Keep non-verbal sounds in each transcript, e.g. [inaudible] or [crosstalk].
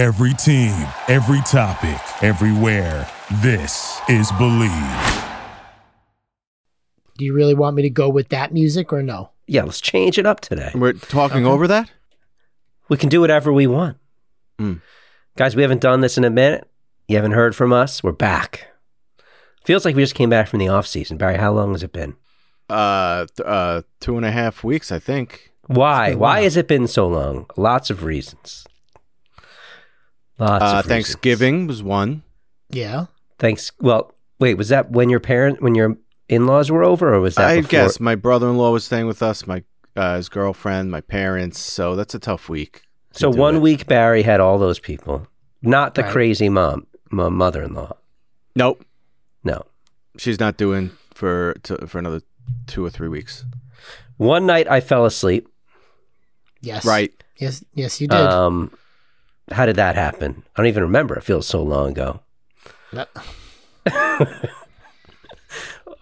Every team, every topic, everywhere. This is Bleav. Do you really want me to go with that music or no? Yeah, let's change it up today. We're talking over that? We can do whatever we want. Mm. Guys, we haven't done this in a minute. You haven't heard from us. We're back. Feels like we just came back from the off season. Barry, how long has it been? Uh, th- uh, two and a half weeks, I think. Why? Why has it been so long? Lots of reasons. Lots Uh, of. Thanksgiving was one. Yeah. Thanks. Well, wait, was that when your parent, when your in-laws were over, or was that I before? guess my brother-in-law was staying with us, my uh, his girlfriend, my parents. So that's a tough week. So one it. week Barry had all those people, not the Right. crazy mom, my mother-in-law. Nope, No. she's not doing for to, for another two or three weeks. One night I fell asleep. Yes. Right. Yes. Yes, you did. Um, how did that happen? I don't even remember. It feels so long ago. That- [laughs]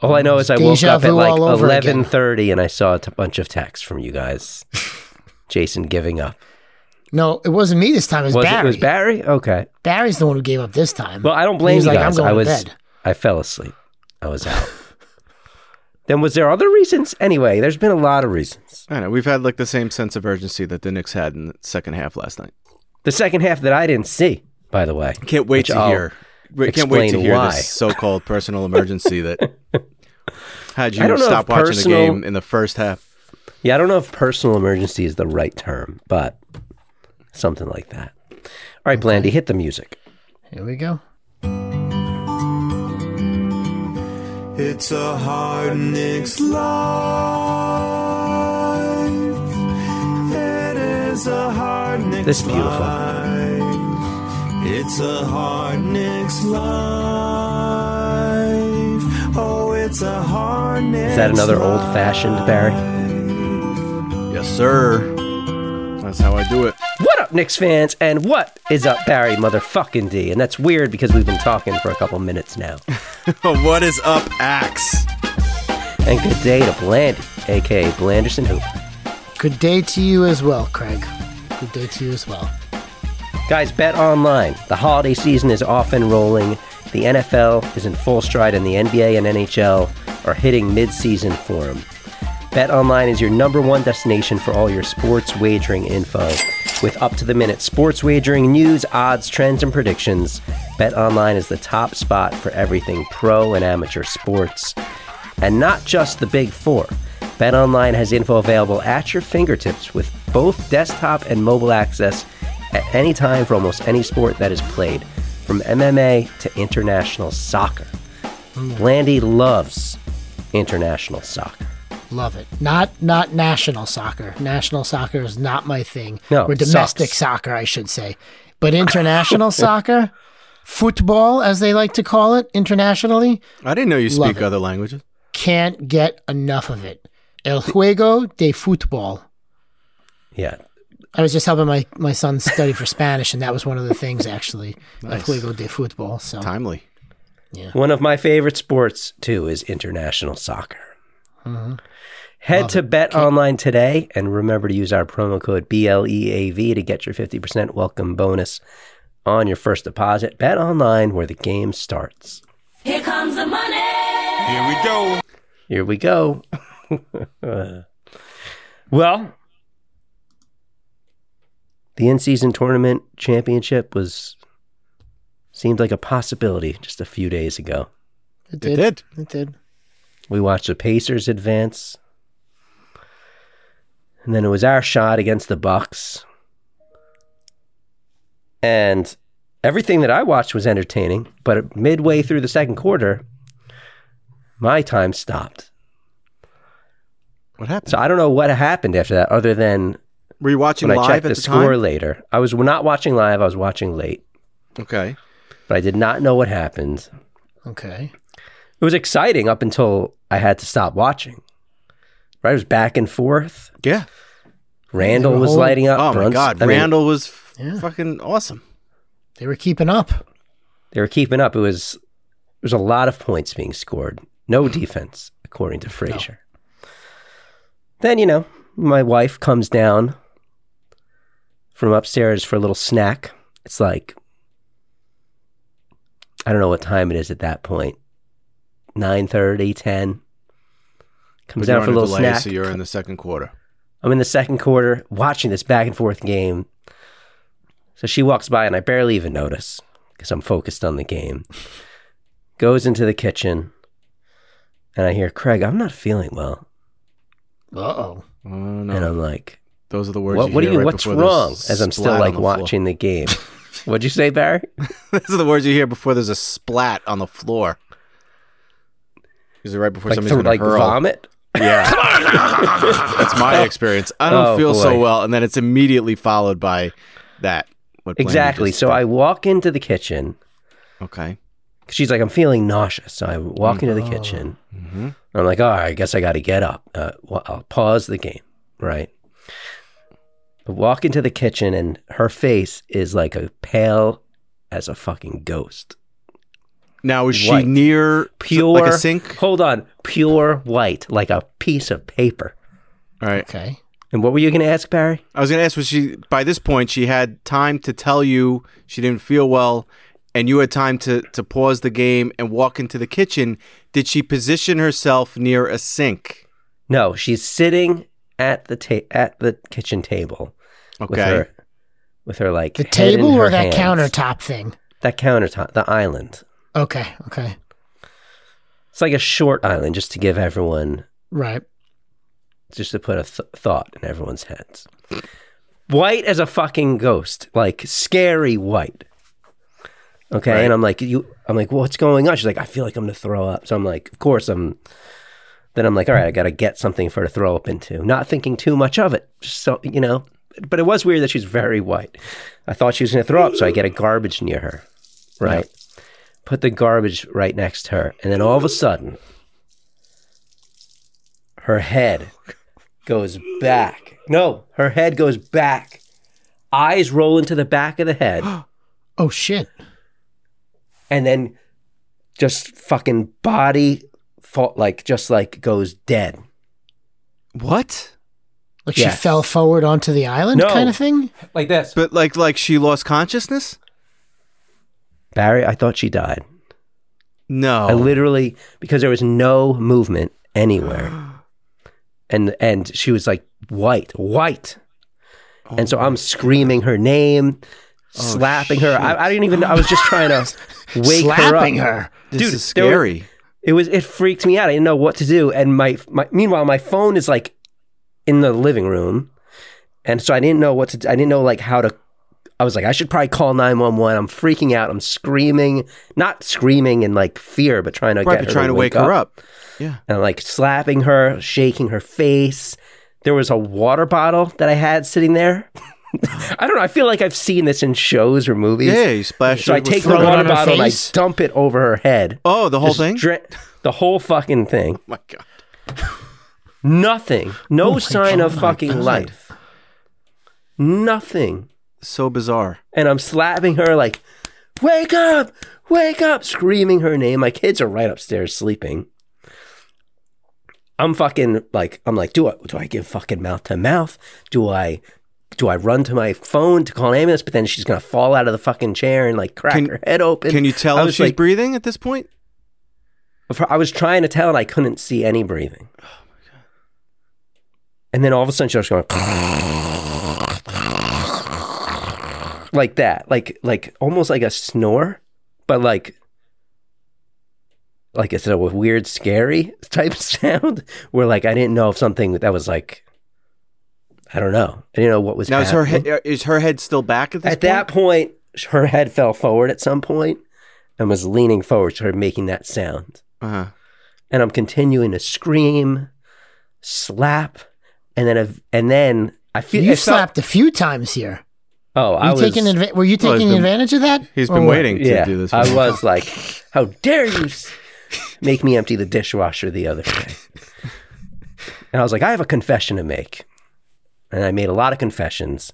All I know is I woke up at like all over again. eleven thirty, and I saw a t- bunch of texts from you guys. [laughs] Jason giving up. no, it wasn't me this time. It was, Was Barry. it? It was Barry. Okay. Barry's the one who gave up this time. Well, I don't blame you like, guys. I'm going I to was. bed. I fell asleep. I was out. [laughs] then was there other reasons? Anyway, there's been a lot of reasons. I know we've had like the same sense of urgency that the Knicks had in the second half last night. The second half that I didn't see, by the way. Can't wait to I'll hear. We can't wait to hear why. this so-called personal emergency that [laughs] had I you stop watching personal- the game in the first half. Yeah, I don't know if personal emergency is the right term, but something like that. All right, Blandy, hit the music. Here we go. It's a hard Knicks life. It is a hard Knicks This beautiful. life. It's a hard Knicks life. Oh, it's a hard Knicks Is that another old fashioned Barry? Yes, sir. That's how I do it. What up, Knicks fans? And what is up, Barry motherfucking D? And that's weird because we've been talking for a couple minutes now. [laughs] what is up, Axe? And good day to Blandy, aka Blanderson Hoop. Good day to you as well, Craig. Good day to you as well. Guys, BetOnline. The holiday season is off and rolling. The NFL is in full stride, and the NBA and NHL are hitting mid-season form. BetOnline is your number one destination for all your sports wagering info. With up to the minute sports wagering news, odds, trends, and predictions, BetOnline is the top spot for everything pro and amateur sports. And not just the big four. BetOnline has info available at your fingertips with both desktop and mobile access at any time for almost any sport that is played, from MMA to international soccer. Mm. Blandy loves international soccer. Love it. Not not national soccer. National soccer is not my thing. No, or it domestic sucks. soccer, I should say. But international [laughs] soccer, football, as they like to call it internationally, I didn't know you speak other languages. can't get enough of it. El juego de fútbol. Yeah. I was just helping my, my son study for Spanish, and that was one of the things actually. Nice. El juego de football. So Timely. Yeah. One of my favorite sports, too, is international soccer. Mm-hmm. Head to BetOnline today and remember to use our promo code BLEAV to get your 50% welcome bonus on your first deposit. BetOnline, where the game starts. Here comes the money. Here we go. Here we go. [laughs] [laughs] well, the in season tournament championship was seemed like a possibility just a few days ago. it It did. did. It did. We watched the Pacers advance. And then it was our shot against the Bucks. And everything that I watched was entertaining, but midway through the second quarter, my time stopped. What happened? So I don't know what happened after that other than Were you watching when I live checked at the, time? the, score later. I was not watching live, I was watching late, Okay. but I did not know what happened. Okay. It was exciting up until I had to stop watching. Right? It was back and forth. Yeah. Randall was whole- lighting up. Oh my God, I mean, Randall was f- Yeah. fucking awesome. They were keeping up. they were keeping up. It was there was a lot of points being scored. No [laughs] defense, according to Frazier. Then you know, my wife comes down from upstairs for a little snack, It's like I don't know what time it is at that point. 9:30, 10. Comes down you're for a little delay, snack. So you're in the second quarter. I'm in the second quarter watching this back and forth game. So she walks by and I barely even notice because I'm focused on the game. Goes into the kitchen and I hear, Craig, I'm not feeling well. Uh oh. Oh no, And I'm like, those are the words. what, you what are you, right what's wrong? As I'm still like the floor. watching the game. [laughs] What'd you say, Barry? [laughs] those are the words you hear before there's a splat on the floor. Is it right before Like, somebody's gonna like hurl? vomit? Yeah, [laughs] that's my experience. I don't Oh, feel so well, and then it's immediately followed by that. Exactly. So did. I walk into the kitchen. okay. She's like, I'm feeling nauseous. So I walk into the kitchen. hmm I'm like, all right, I guess I got to get up. Uh, well, I'll pause the game, right? I walk into the kitchen and her face is like a pale as a fucking ghost. Now is she near Pure, like a sink? Hold on, pure white, like a piece of paper. All right. Okay. And what were you going to ask, Barry? I was going to ask, was she by this point she had time to tell you she didn't feel well, and you had time to to pause the game and walk into the kitchen? Did she position herself near a sink? No, she's sitting at the ta- at the kitchen table with her with her like The head in table or her that hands. countertop thing? That countertop, the island. Okay. Okay. It's like a short island, just to give everyone Right. just to put a th- thought in everyone's heads. White as a fucking ghost, like scary white. Okay, Right. and I'm like, you. I'm like, what's going on? She's like, I feel like I'm gonna throw up. So I'm like, of course I'm. Then I'm like, all right, I gotta get something for her to throw up into. Not thinking too much of it, just so you know. But it was weird that she's very white. I thought she was gonna throw up, so I get a garbage near her, right? Put the garbage right next to her, and then all of a sudden, her head goes back. No, her head goes back. Eyes roll into the back of the head, [gasps] Oh shit. and then just fucking body, fall, like just like goes dead. What? Like she fell forward onto the island, No. kind of thing. Like this. But like like she lost consciousness? Barry, I thought she died. No. I literally because there was no movement anywhere, [gasps] and and she was like white, white, and so oh I'm screaming her name, oh, slapping her. I, I didn't even. I was just trying to [laughs] wake Slapping her up. her. this dude, is there were- scary. It was. It freaked me out. I didn't know what to do. And my, my meanwhile, my phone is like in the living room, and so I didn't know what to. I didn't know like how to. I was like, I should probably call nine one one. I'm freaking out. I'm screaming, not screaming in like fear, but trying to right, get her trying to wake her up. Yeah. and like slapping her, shaking her face. There was a water bottle that I had sitting there. [laughs] I don't know. I feel like I've seen this in shows or movies. Yeah, you splash So it I take the fruit. Throw it water bottle and I dump it over her head. Oh, the whole Just thing? the whole fucking thing. [laughs] Oh my god. Nothing. No oh my sign of fucking Oh God. life. Nothing. So bizarre. And I'm slapping her like, wake up, wake up, screaming her name. My kids are right upstairs sleeping. I'm fucking like, I'm like, do I do I give fucking mouth to mouth? Do I do I run to my phone to call an ambulance? But then she's gonna fall out of the fucking chair and like crack Can- her head open. Can you tell if she's like- breathing at this point? I was trying to tell and I couldn't see any breathing. And then all of a sudden she was going like that, like like almost like a snore, but like like it's a weird, scary [laughs] type of sound. Where like I didn't know if something that was like I don't know. I didn't know what was Now is her happening. head is her head still back at this point At that point? point, her head fell forward at some point and was leaning forward, started making that sound Uh-huh. and I'm continuing to scream, slap, and then and then I feel You it felt- slapped a few times here. oh, Were I you was taking adva- Were you Well, taking been- advantage of that? He's been what? waiting to yeah, do this. I was like, how dare you make me empty the dishwasher the other day? and I was like, I have a confession to make, and I made a lot of confessions.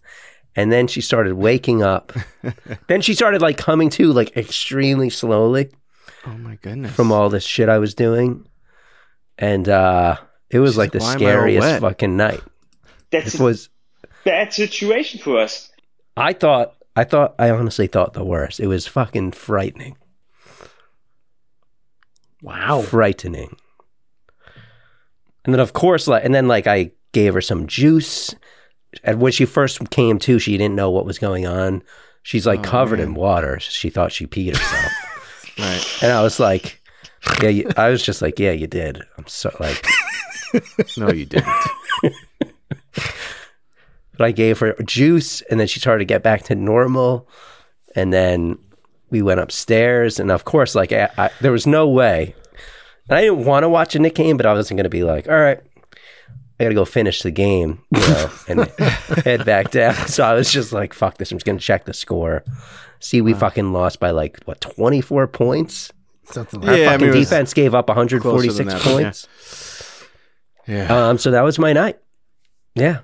And then she started waking up. [laughs] then she started like coming to like extremely slowly. Oh my goodness. from all this shit I was doing. And uh it was She's like the like, "Why am I all scariest fucking night. That's It a was bad situation for us. I thought I thought I honestly thought the worst. It was fucking frightening. Wow. Frightening. And then of course like and then like I gave her some juice. And when she first came to, she didn't know what was going on. She's like oh, covered in water. She thought she peed herself. [laughs] Right. and I was like, Yeah, you, I was just like, Yeah, you did. I'm so like [laughs] No, you didn't. [laughs] but I gave her juice and then she started to get back to normal. And then we went upstairs. And of course, like, I, I, there was no way. And I didn't want to watch a Knick game, but I wasn't going to be like, all right, I got to go finish the game, you know, [laughs] and head back down. [laughs] So I was just like, fuck this. I'm just going to check the score. See, we fucking lost by like, what, 24 points? Something Yeah, like I Fucking mean, defense gave up 146 points. yeah. Yeah. Um, so that was my night. Yeah.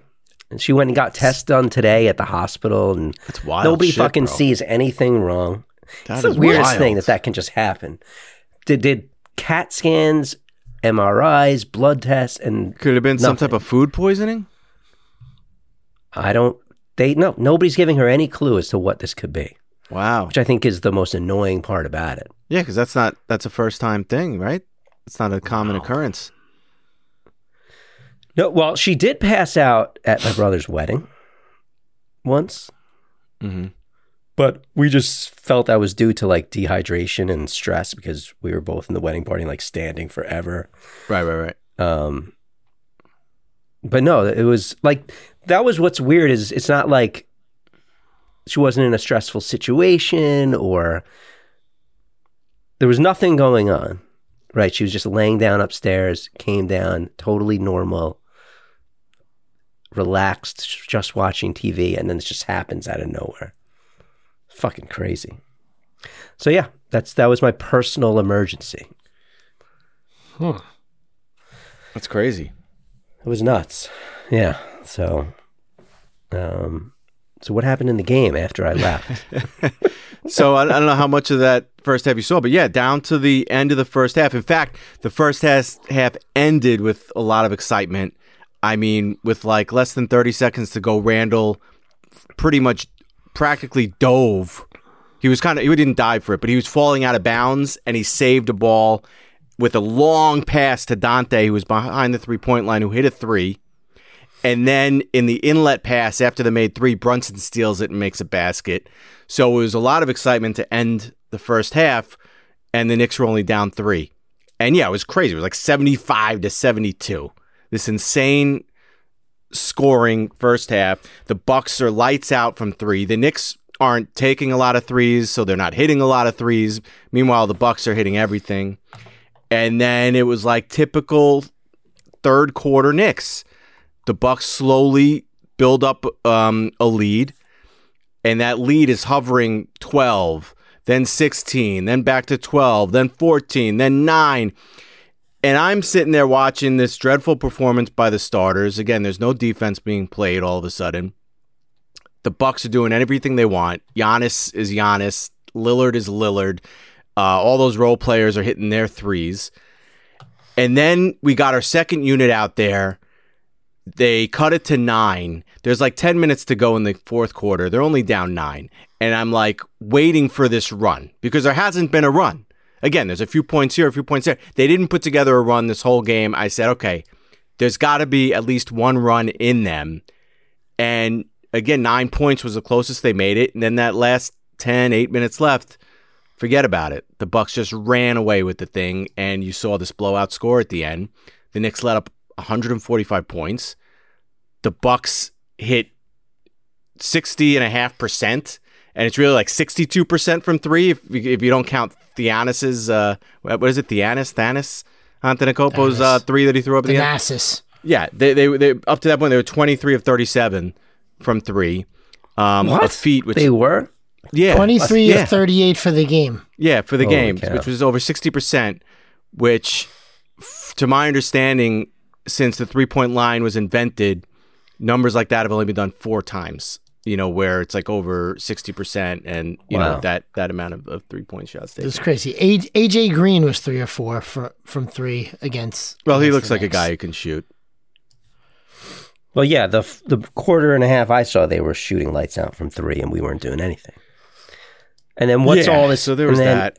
And she went and got tests done today at the hospital, and That's wild. nobody shit, fucking bro. sees anything wrong. That it's the is weirdest wild. thing that that can just happen. Did did CAT scans, MRIs, blood tests, and Could have been some Nothing. type of food poisoning. I don't. They no. Nobody's giving her any clue as to what this could be, Wow. which I think is the most annoying part about it. Yeah, because that's not that's a first time thing, right? It's not a common occurrence. No, well, she did pass out at my brother's wedding once, Mm-hmm. but we just felt that was due to like dehydration and stress because we were both in the wedding party, like standing forever. Right, right, right. Um, but no, it was like that was what's weird is it's not like she wasn't in a stressful situation or there was nothing going on. Right, she was just laying down upstairs, came down, totally normal, relaxed, just watching TV, and then it just happens out of nowhere. Fucking crazy. So yeah, that's that was my personal emergency. That's crazy. It was nuts. Yeah. So, um, so what happened in the game after I left? [laughs] So I, I don't know how much of that first half you saw, but yeah, down to the end of the first half. In fact, the first half half ended with a lot of excitement. I mean, with like less than 30 seconds to go, Randall pretty much practically dove. He was kind of he didn't dive for it, but he was falling out of bounds and he saved a ball with a long pass to Donte, who was behind the three point line, who hit a three. And then in the inlet pass after they made three, Brunson steals it and makes a basket. So it was a lot of excitement to end the first half, and the Knicks were only down three. And yeah, it was crazy. It was like 75 to 72. This insane scoring first half. The Bucks are lights out from three. The Knicks aren't taking a lot of threes, so they're not hitting a lot of threes. Meanwhile, the Bucks are hitting everything. And then it was like typical third quarter Knicks. The Bucks slowly build up um, a lead, and that lead is hovering 12, then 16, then back to 12, then 14, then 9. And I'm sitting there watching this dreadful performance by the starters. Again, there's no defense being played all of a sudden. The Bucks are doing everything they want. Giannis is Giannis. Lillard is Lillard. Uh, all those role players are hitting their threes. And then we got our second unit out there. They cut it to nine. There's like 10 minutes to go in the fourth quarter. They're only down nine. And I'm like waiting for this run because there hasn't been a run. Again, there's a few points here, a few points there. They didn't put together a run this whole game. I said, okay, there's got to be at least one run in them. And again, nine points was the closest they made it. And then that last 10, eight minutes left, forget about it. The Bucks just ran away with the thing, and you saw this blowout score at the end. The Knicks let up 145 points. The Bucks hit 60 and a half percent, and it's really like 62 percent from three if if you don't count Theanis's uh what is it Theanis Thanis Antetokounmpo's uh, three that he threw up at the. Thanasis. Yeah, they, they they up to that point they were 23 of 37 from three. Um, a feat which they were? yeah 23 yeah. of 38 for the game. Yeah, for the Holy game, cow. which was over 60%, which, f- to my understanding, since the three point line was invented, numbers like that have only been done four times, you know, where it's like over 60% and, you know, that, that amount of, of three point shots taken. It's crazy. A- AJ Green was three or four for, from three against. Well, he looks the like a guy who can shoot. Well, yeah, the the quarter and a half I saw, they were shooting lights out from three, and we weren't doing anything. And then what's Yeah, all this? So there was then- that.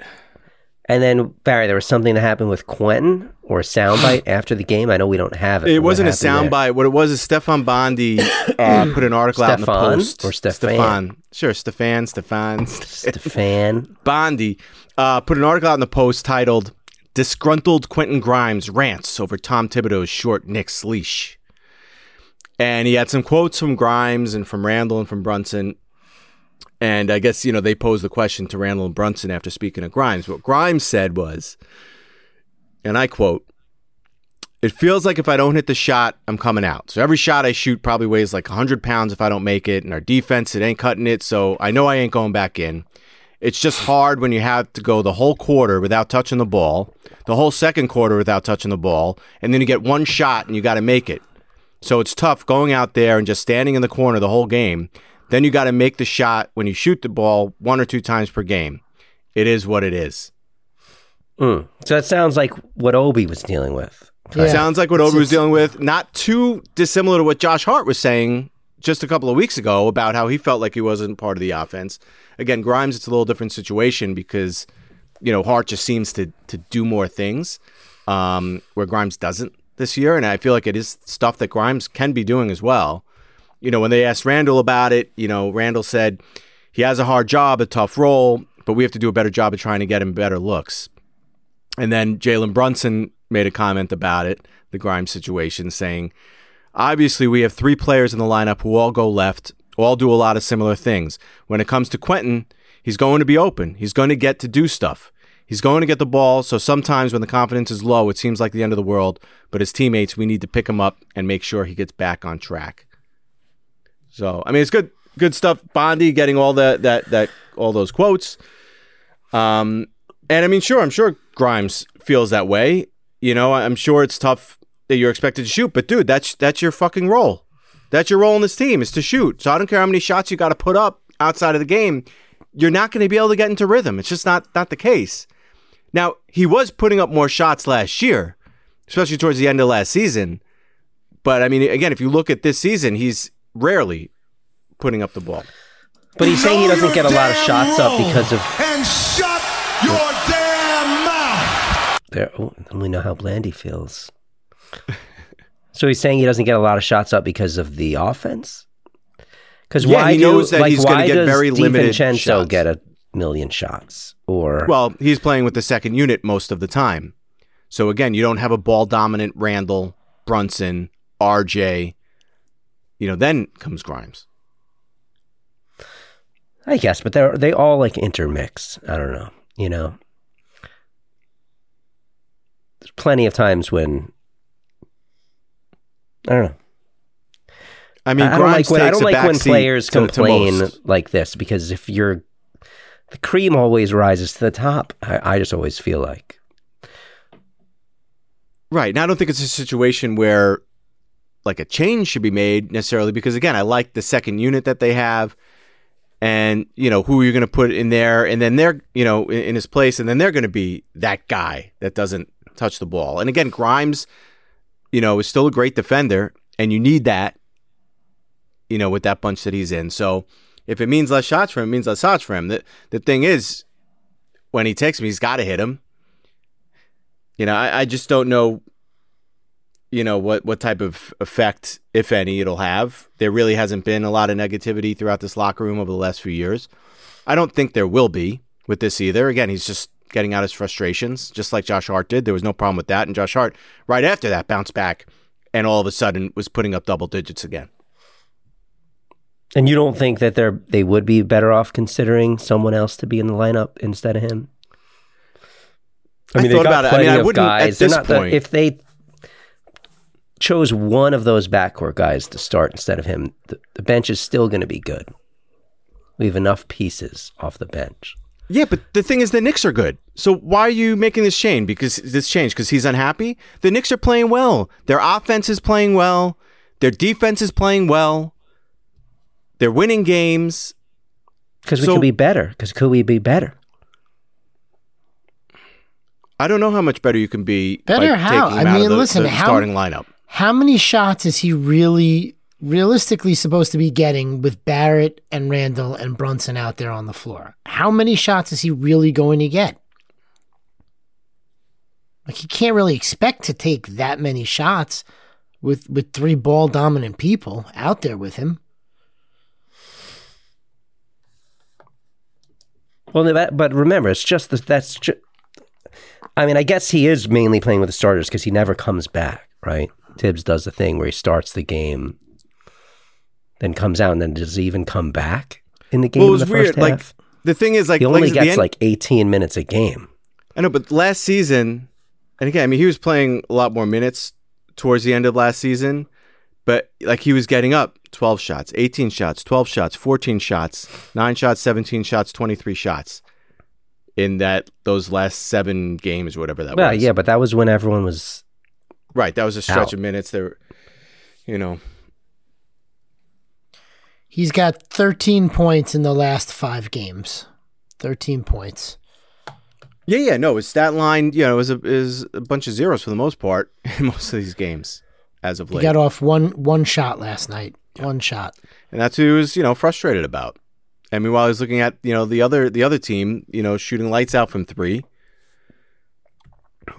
And then Barry, there was something that happened with Quentin or a soundbite [sighs] after the game. I know we don't have it. It wasn't a soundbite. What it was is Stefan Bondy uh, [coughs] put an article out in the Post. or Stefan? Stefan. Sure, Stefan, Stefan. Stefan. [laughs] Bondy uh, put an article out in the Post titled Disgruntled Quentin Grimes Rants Over Tom Thibodeau's Short Knicks Leash. And he had some quotes from Grimes and from Randall and from Brunson. And I guess, you know, they posed the question to Randall and Brunson after speaking of Grimes. What Grimes said was, and I quote, it feels like if I don't hit the shot, I'm coming out. So every shot I shoot probably weighs like 100 pounds if I don't make it. And our defense, it ain't cutting it. So I know I ain't going back in. It's just hard when you have to go the whole quarter without touching the ball, the whole second quarter without touching the ball, and then you get one shot and you got to make it. So it's tough going out there and just standing in the corner the whole game. Then you got to make the shot when you shoot the ball one or two times per game. It is what it is. Mm. So that sounds like what Obi was dealing with. Yeah. Sounds like what Obi was dealing with. Not too dissimilar to what Josh Hart was saying just a couple of weeks ago about how he felt like he wasn't part of the offense. Again, Grimes, it's a little different situation because you know Hart just seems to to do more things um, where Grimes doesn't this year, and I feel like it is stuff that Grimes can be doing as well. You know, when they asked Randall about it, you know, Randall said he has a hard job, a tough role, but we have to do a better job of trying to get him better looks. And then Jalen Brunson made a comment about it, the Grimes situation, saying, Obviously, we have three players in the lineup who all go left, all do a lot of similar things. When it comes to Quentin, he's going to be open. He's going to get to do stuff. He's going to get the ball. So sometimes when the confidence is low, it seems like the end of the world. But as teammates, we need to pick him up and make sure he gets back on track. So I mean, it's good, good stuff. Bondy getting all that that that all those quotes. Um, and I mean, sure, I'm sure Grimes feels that way. You know, I'm sure it's tough that you're expected to shoot, but dude, that's that's your fucking role. That's your role in this team is to shoot. So I don't care how many shots you got to put up outside of the game. You're not going to be able to get into rhythm. It's just not not the case. Now he was putting up more shots last year, especially towards the end of last season. But I mean, again, if you look at this season, he's rarely putting up the ball. But he's saying he doesn't get a lot of shots up because of And shut your damn mouth! there. Oh, and we know how Blandy feels. so he's saying he doesn't get a lot of shots up because of the offense. Because Yeah, why he do, knows that like, he's gonna get very limited shots. get a million shots? Or Well, he's playing with the second unit most of the time. So again, you don't have a ball dominant Randall, Brunson, RJ. You know, then comes Grimes. I guess, but they're they all like intermix. I don't know. You know, there's plenty of times when I don't know. I mean, I, I don't like when I don't like when players to- to complain most. like this because if you're the cream always rises to the top. I, I just always feel like Right. And I don't think it's a situation where like a change should be made necessarily because again, I like the second unit that they have and you know who you're going to put in there and then they're, you know, in, in his place and then they're going to be that guy that doesn't touch the ball. And again, Grimes, you know, is still a great defender and you need that you know, with that bunch that he's in. So if it means less shots for him, it means less shots for him. The the thing is when he takes me, he's got to hit him. You know, I, I just don't know, you know, what, what type of effect, if any, it'll have. There really hasn't been a lot of negativity throughout this locker room over the last few years. I don't think there will be with this either. Again, he's just getting out his frustrations, just like Josh Hart did. There was no problem with that. And Josh Hart, right after that, bounced back and all of a sudden was putting up double digits again. And you don't think that they're they would be better off considering someone else to be in the lineup instead of him? I they thought got about it. I mean, I wouldn't at guys. They're this not the- point. if they chose one of those backcourt guys to start instead of him, the, the bench is still going to be good. We have enough pieces off the bench. Yeah, but the thing is, the Knicks are good. So why are you making this change? Because this change because he's unhappy. The Knicks are playing well. Their offense is playing well. Their defense is playing well. They're winning games. Because we So- could be better. Because could we be better? I don't know how much better you can be. Better by how? Taking I out mean, of the, listen, the how- starting lineup. How many shots is he really realistically supposed to be getting with Barrett and Randall and Brunson out there on the floor? How many shots is he really going to get? Like he can't really expect to take that many shots with with three ball dominant people out there with him. Well, but remember, it's just the, that's. Ju- I mean, I guess he is mainly playing with the starters because he never comes back, right? Thibs does the thing where he starts the game, then comes out, and then does he even come back in the game? Well, it was weird. Like the thing is, like, he like, only the gets end- like 18 minutes a game. I know, but last season, and again, I mean, he was playing a lot more minutes towards the end of last season, but like he was getting up 12 shots, 18 shots, 12 shots, 14 shots, 9 shots, 17 shots, 23 shots in that those last 7 games or whatever that Well, was. yeah, but that was when everyone was. Right, that was a stretch Out. of minutes there you know. He's got 13 points in the last five games. 13 points. Yeah, yeah, no, his stat line, you know, is a is a bunch of zeros for the most part [laughs] in most of these games as of late. He got off one one shot last night. One shot. and that's who he was, you know, frustrated about. I mean, while I was looking at, you know, the other the other team, you know, shooting lights out from three.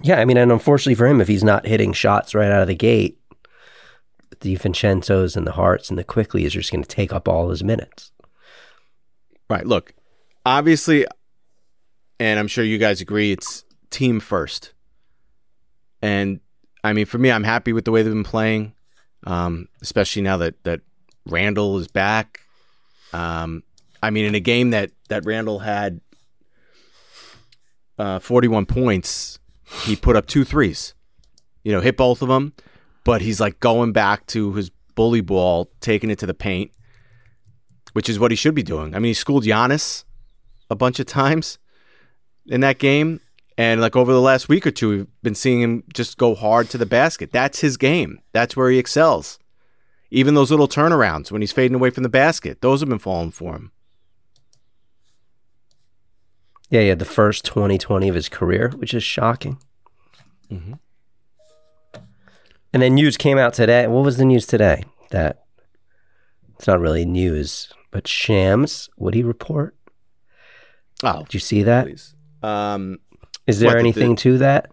Yeah, I mean, and unfortunately for him, if he's not hitting shots right out of the gate, the Vincenzos and the Harts and the Quickley is just going to take up all his minutes. Right. Look, obviously, and I'm sure you guys agree, it's team first. And I mean, for me, I'm happy with the way they've been playing, um, especially now that that Randall is back. Um, I mean, in a game that that Randall had uh, 41 points, he put up two threes. You know, hit both of them, but he's like going back to his bully ball, taking it to the paint which is what he should be doing. I mean, he schooled Giannis a bunch of times in that game. And like over the last week or two, we've been seeing him just go hard to the basket. That's his game. That's where he excels. Even those little turnarounds when he's fading away from the basket, those have been falling for him. Yeah, he had the first 2020 of his career, which is shocking. Mhm. And then news came out today. What was the news today? That it's not really news, but Shams, would he report? Oh, Did you see that? Um, Is there What, that the- anything to that?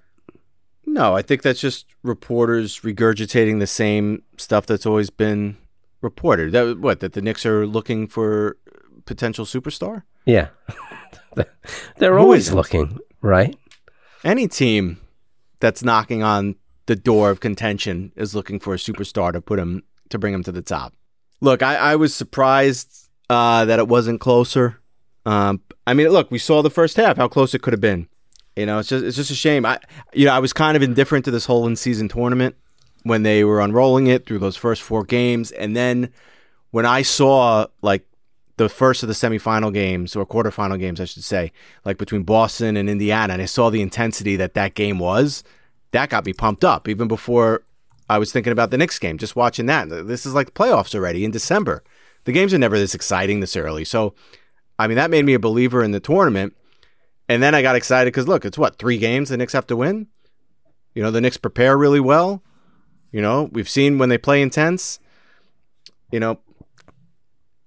no, I think that's just reporters regurgitating the same stuff that's always been reported. That what that the Knicks are looking for potential superstar. Yeah. [laughs] [laughs] They're always looking, right? any team that's knocking on the door of contention is looking for a superstar to put him to bring him to the top. Look, I, I was surprised uh, that it wasn't closer. Um, I mean, look, we saw the first half how close it could have been. You know, it's just it's just a shame. I you know I was kind of indifferent to this whole in season tournament when they were unrolling it through those first four games, and then when I saw like the first of the semifinal games or quarterfinal games, I should say, like between Boston and Indiana, and I saw the intensity that that game was, that got me pumped up even before I was thinking about the Knicks game. Just watching that, this is like playoffs already in December. The games are never this exciting this early, so I mean that made me a believer in the tournament. And then I got excited because look, it's what three games the Knicks have to win. You know, the Knicks prepare really well. You know, we've seen when they play intense. You know,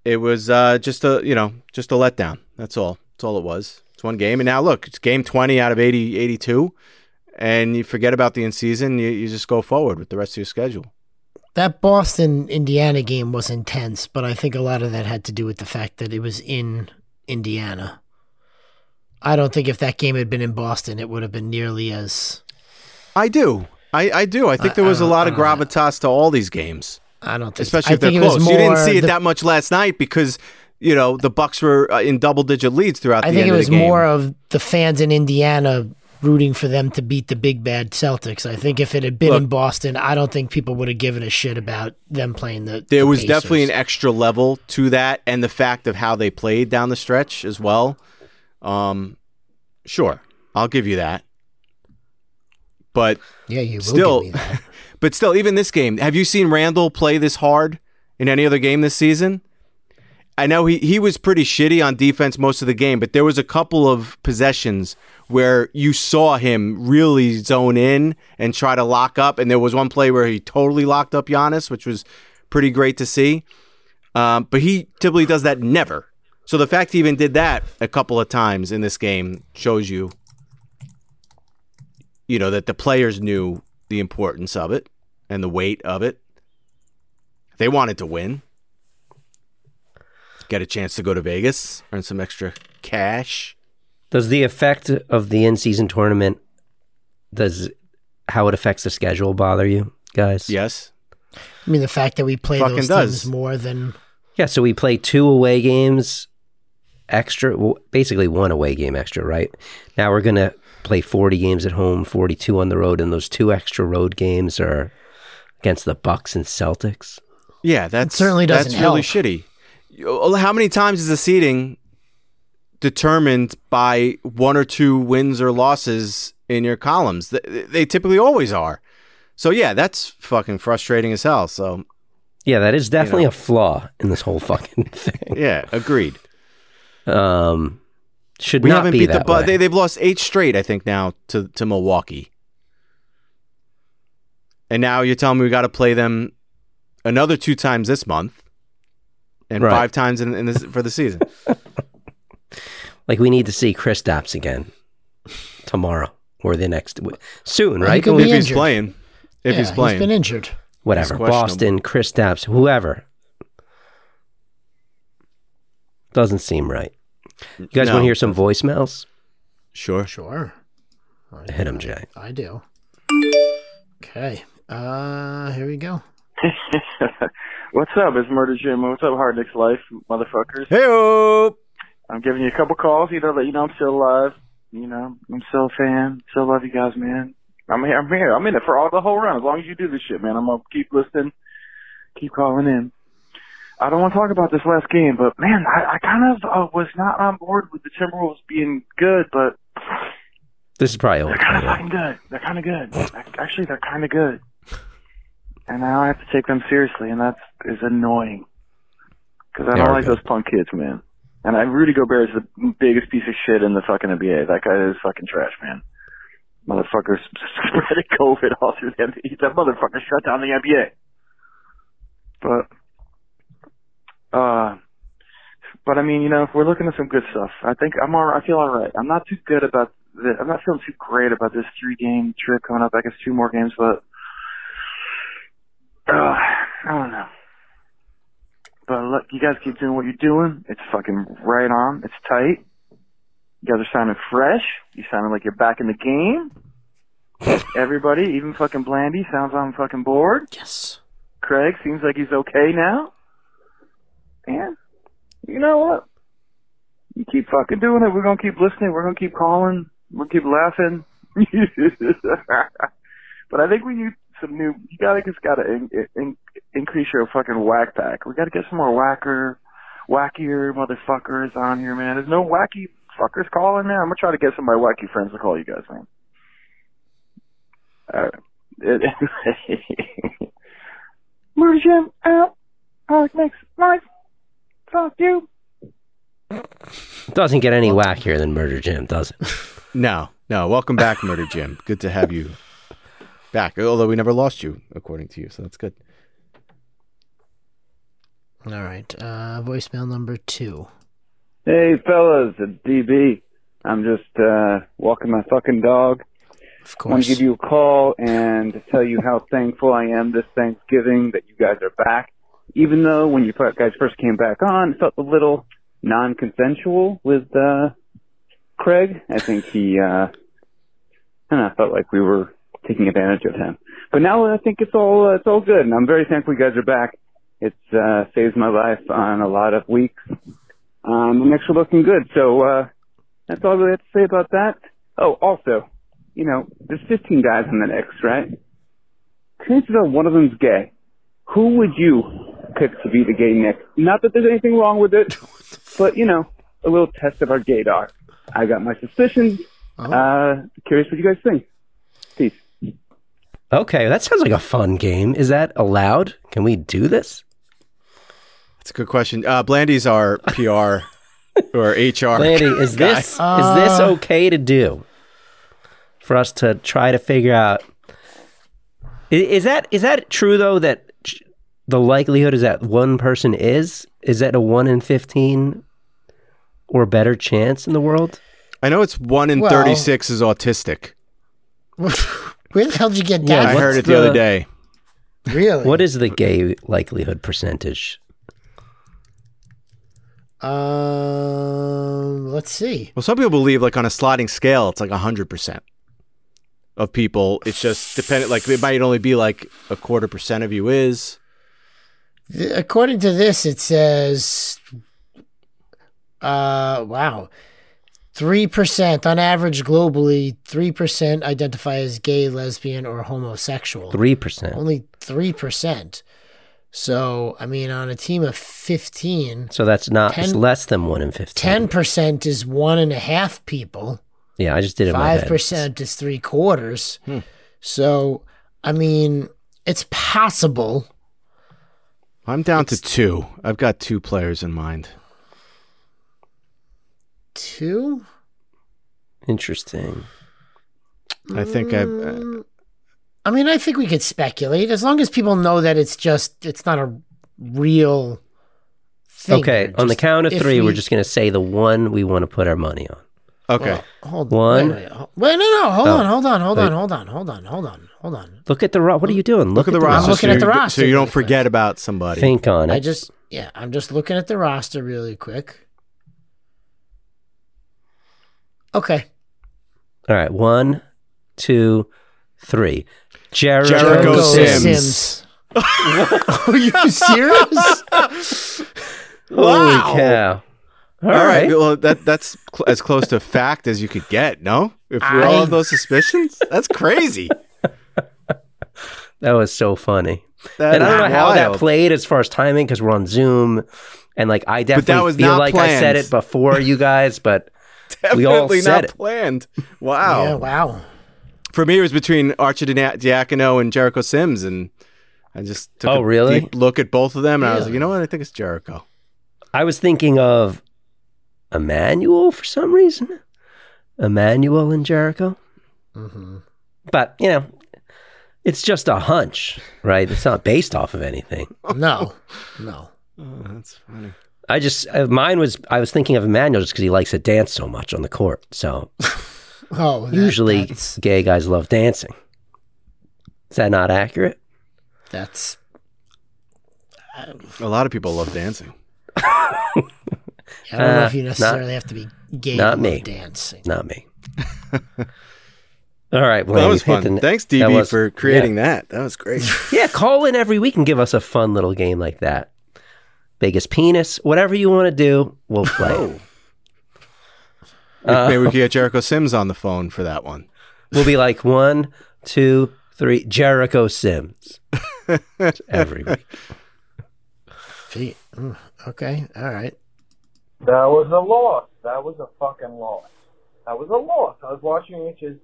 it was uh, just a you know just a letdown. That's all. That's all it was. It's one game, and now look, it's game twenty out of 80, 82, and you forget about the in season. You, you just go forward with the rest of your schedule. That Boston Indiana game was intense, but I think a lot of that had to do with the fact that it was in Indiana. I don't think if that game had been in Boston, it would have been nearly as. I do. I, I do. I think there was I a lot of gravitas to all these games, I don't think, especially if they're think it was close. you didn't see it the- that much last night because you know the Bucks were uh, in double digit leads throughout I think it was of the game. more of the fans in Indiana rooting for them to beat the big bad Celtics. I think if it had been Look- in Boston, I don't think people would have given a shit about them playing the. there the was definitely an extra level to that, and the fact of how they played down the stretch as well. Um, sure, I'll give you that. But yeah, you will still, give me that. [laughs] but still, even this game, have you seen Randall play this hard in any other game this season? I know he, he was pretty shitty on defense most of the game, but there was a couple of possessions where you saw him really zone in and try to lock up. And there was one play where he totally locked up Giannis, which was pretty great to see. Um, but he typically does that never. So the fact he even did that a couple of times in this game shows you, you know, that the players knew the importance of it and the weight of it. They wanted to win, get a chance to go to Vegas, earn some extra cash. Does the effect of the in-season tournament does how it affects the schedule bother you guys? Yes. I mean, the fact that we play Fucking those does. teams more than Yeah, so we play two away games extra, well, basically one away game extra, right? Now we're going to play 40 games at home, 42 on the road, and those two extra road games are against the Bucks and Celtics. Yeah, that certainly doesn't that's really help. shitty. How many times is the seeding determined by one or two wins or losses in your columns? They, they typically always are. So yeah, that's fucking frustrating as hell. So Yeah, that is definitely a flaw in this whole fucking [laughs] thing. yeah, agreed. Um, should We not haven't be beat that the but way. they they've lost eight straight, I think, now to to Milwaukee. And now you're telling me we got to play them another two times this month, and Right. five times in, in this for the season. [laughs] like we need to see Kristaps again tomorrow or the next soon, Well, he right? could if be he's injured. playing, if yeah, he's playing, he's been injured. Whatever, Boston, Kristaps, whoever. Doesn't seem right. You guys No. want to hear some voicemails? sure. Sure, Hit him, Jay. I do. Okay, uh, here we go. [laughs] What's up? It's Murder Jim. What's up, Hard Knicks Life, motherfuckers? Hey, I'm giving you a couple calls, you know, let you know I'm still alive. You know, I'm still a fan. Still love you guys, man. I'm here. I'm here. I'm in it for all the whole run. As long as you do this shit, man, I'm gonna keep listening, keep calling in. I don't want to talk about this last game, but man, I, I kind of uh, was not on board with the Timberwolves being good, but This is probably they're kind of fucking good. They're kind of good. Actually, they're kind of good. And now I have to take them seriously, and that is annoying. Because I They don't like good. those punk kids, man. And I, Rudy Gobert is the biggest piece of shit in the fucking NBA. That guy is fucking trash, man. Motherfucker [laughs] spreading COVID all through the NBA. That motherfucker shut down the NBA. But, uh, but I mean, you know, if we're looking at some good stuff, I think I'm all. I feel all right. I'm not too good about. The, I'm not feeling too great about this three game trip coming up. I guess two more games, but uh, I don't know. But look, you guys keep doing what you're doing. It's fucking right on. It's tight. You guys are sounding fresh. You sounding like you're back in the game. Everybody, even fucking Blandy, sounds on fucking board. Yes. Craig seems like he's okay now. And you know what? You keep fucking doing it. We're gonna keep listening. We're gonna keep calling. We'll keep laughing. [laughs] but I think we need some new. You gotta just gotta in, in, increase your fucking whack pack. We gotta get some more whacker, wackier motherfuckers on here, man. There's no wacky fuckers calling, man. I'm gonna try to get some of my wacky friends to call you guys, man. Alright. Murder Jim out. Alex makes life. Fuck you. Doesn't get any wackier than Murder Jim, does it? No, no. Welcome back, Murder Jim. Good to have you back. Although we never lost you, according to you, so that's good. All right. Uh, voicemail number two. Hey fellas, it's DB. I'm just uh walking my fucking dog. Of I want to give you a call and to tell you how thankful I am this Thanksgiving that you guys are back. Even though when you guys first came back on, it felt a little non-consensual with uh Craig. I think he uh know, I felt like we were taking advantage of him. But now I think it's all uh, it's all good, and I'm very thankful you guys are back. It's uh saves my life on a lot of weeks. Um, Knicks are looking good, so uh that's all I really have to say about that. Oh, also, you know, there's 15 guys in the Knicks, right? Chances are one of them's gay. Who would you pick to be the gay Knick? Not that there's anything wrong with it, [laughs] but you know, a little test of our gaydar. I got my suspicions. Oh. Uh, curious what you guys think. Peace. Okay, that sounds like a fun game. Is that allowed? Can we do this? That's a good question. Uh, Blandy's our PR [laughs] or HR. Landy, is guy. this is this Uh, okay to do? For us to try to figure out i- is that is that true though that the likelihood is that one person is? Is that a one in fifteen or better chance in the world? I know it's one in Well- 36 is autistic. [laughs] Where the hell did you get Yeah, that? I heard it the, the- other day. Really? What is the gay likelihood percentage? Um, let's see. Well, some people believe like on a sliding scale, it's like 100% of people. It's just dependent. Like it might only be like a quarter percent of you is. Th- According to this, it says, uh, wow, three percent on average globally. Three percent identify as gay, lesbian, or homosexual. Three percent. Only three percent. So, I mean, on a team of fifteen, So that's not it's less than one in fifteen. ten percent is one and a half people. Yeah, I just did it in my Five head. percent is three quarters. Hmm. So, I mean, it's possible. I'm down to two. I've got two players in mind. Two. Interesting. I think I. Mm, I mean, I think we could speculate as long as people know that it's just it's not a real thing. Okay, They're on the count of three, we, we- are just going to say the one we want to put our money on. Okay. Well, hold One. Wait, wait, ho- wait, no, no, hold Oh. on, hold on, hold on, hold on, hold on, hold on, hold on. Look at the ro- What are you doing? Look, at the roster. I'm looking so at the you- roster So you don't really quick. forget about somebody. Think on it. I just, yeah, I'm just looking at the roster really quick. Okay, All right, one, two, three. Jericho, Jericho Sims. [laughs] Are you serious? Holy cow! All right. Well, that that's cl- as close to fact as you could get. No, if we all I- have those suspicions, that's crazy. That was so funny. That and I don't know is how that played as far as timing because we're on Zoom, and like I definitely was feel not like I said it before you guys, but [laughs] we all Definitely said not it. planned. Wow. Yeah, wow. For me, it was between Archie Dia- Diacono and Jericho Sims, and I just took Oh, a really? deep look at both of them, and I was like, you know what? I think it's Jericho. I was thinking of Emmanuel for some reason. Emmanuel and Jericho. hmm But, you know, it's just a hunch, right? It's not based off of anything. No, [laughs] no. Oh, that's funny. I just, uh, mine was, I was thinking of Emmanuel just because he likes to dance so much on the court. So [laughs] Oh, that- usually that's, gay guys love dancing. Is that not accurate? that's A lot of people love dancing. I don't know Uh, if you not- necessarily have to be gay not to me. love dancing. Not me. [laughs] All right. Well, that was fun. the- Thanks, DB, was- for creating that. That was great. [laughs] Yeah, call in every week and give us a fun little game like that. Biggest penis, whatever you want to do, we'll play. Uh, Maybe we could get Jericho Sims on the phone for that one. We'll be like one, two, three. Jericho Sims [laughs] every week. Gee, mm, okay, all right. That was a loss. That was a fucking loss. That was a loss. I was watching it just,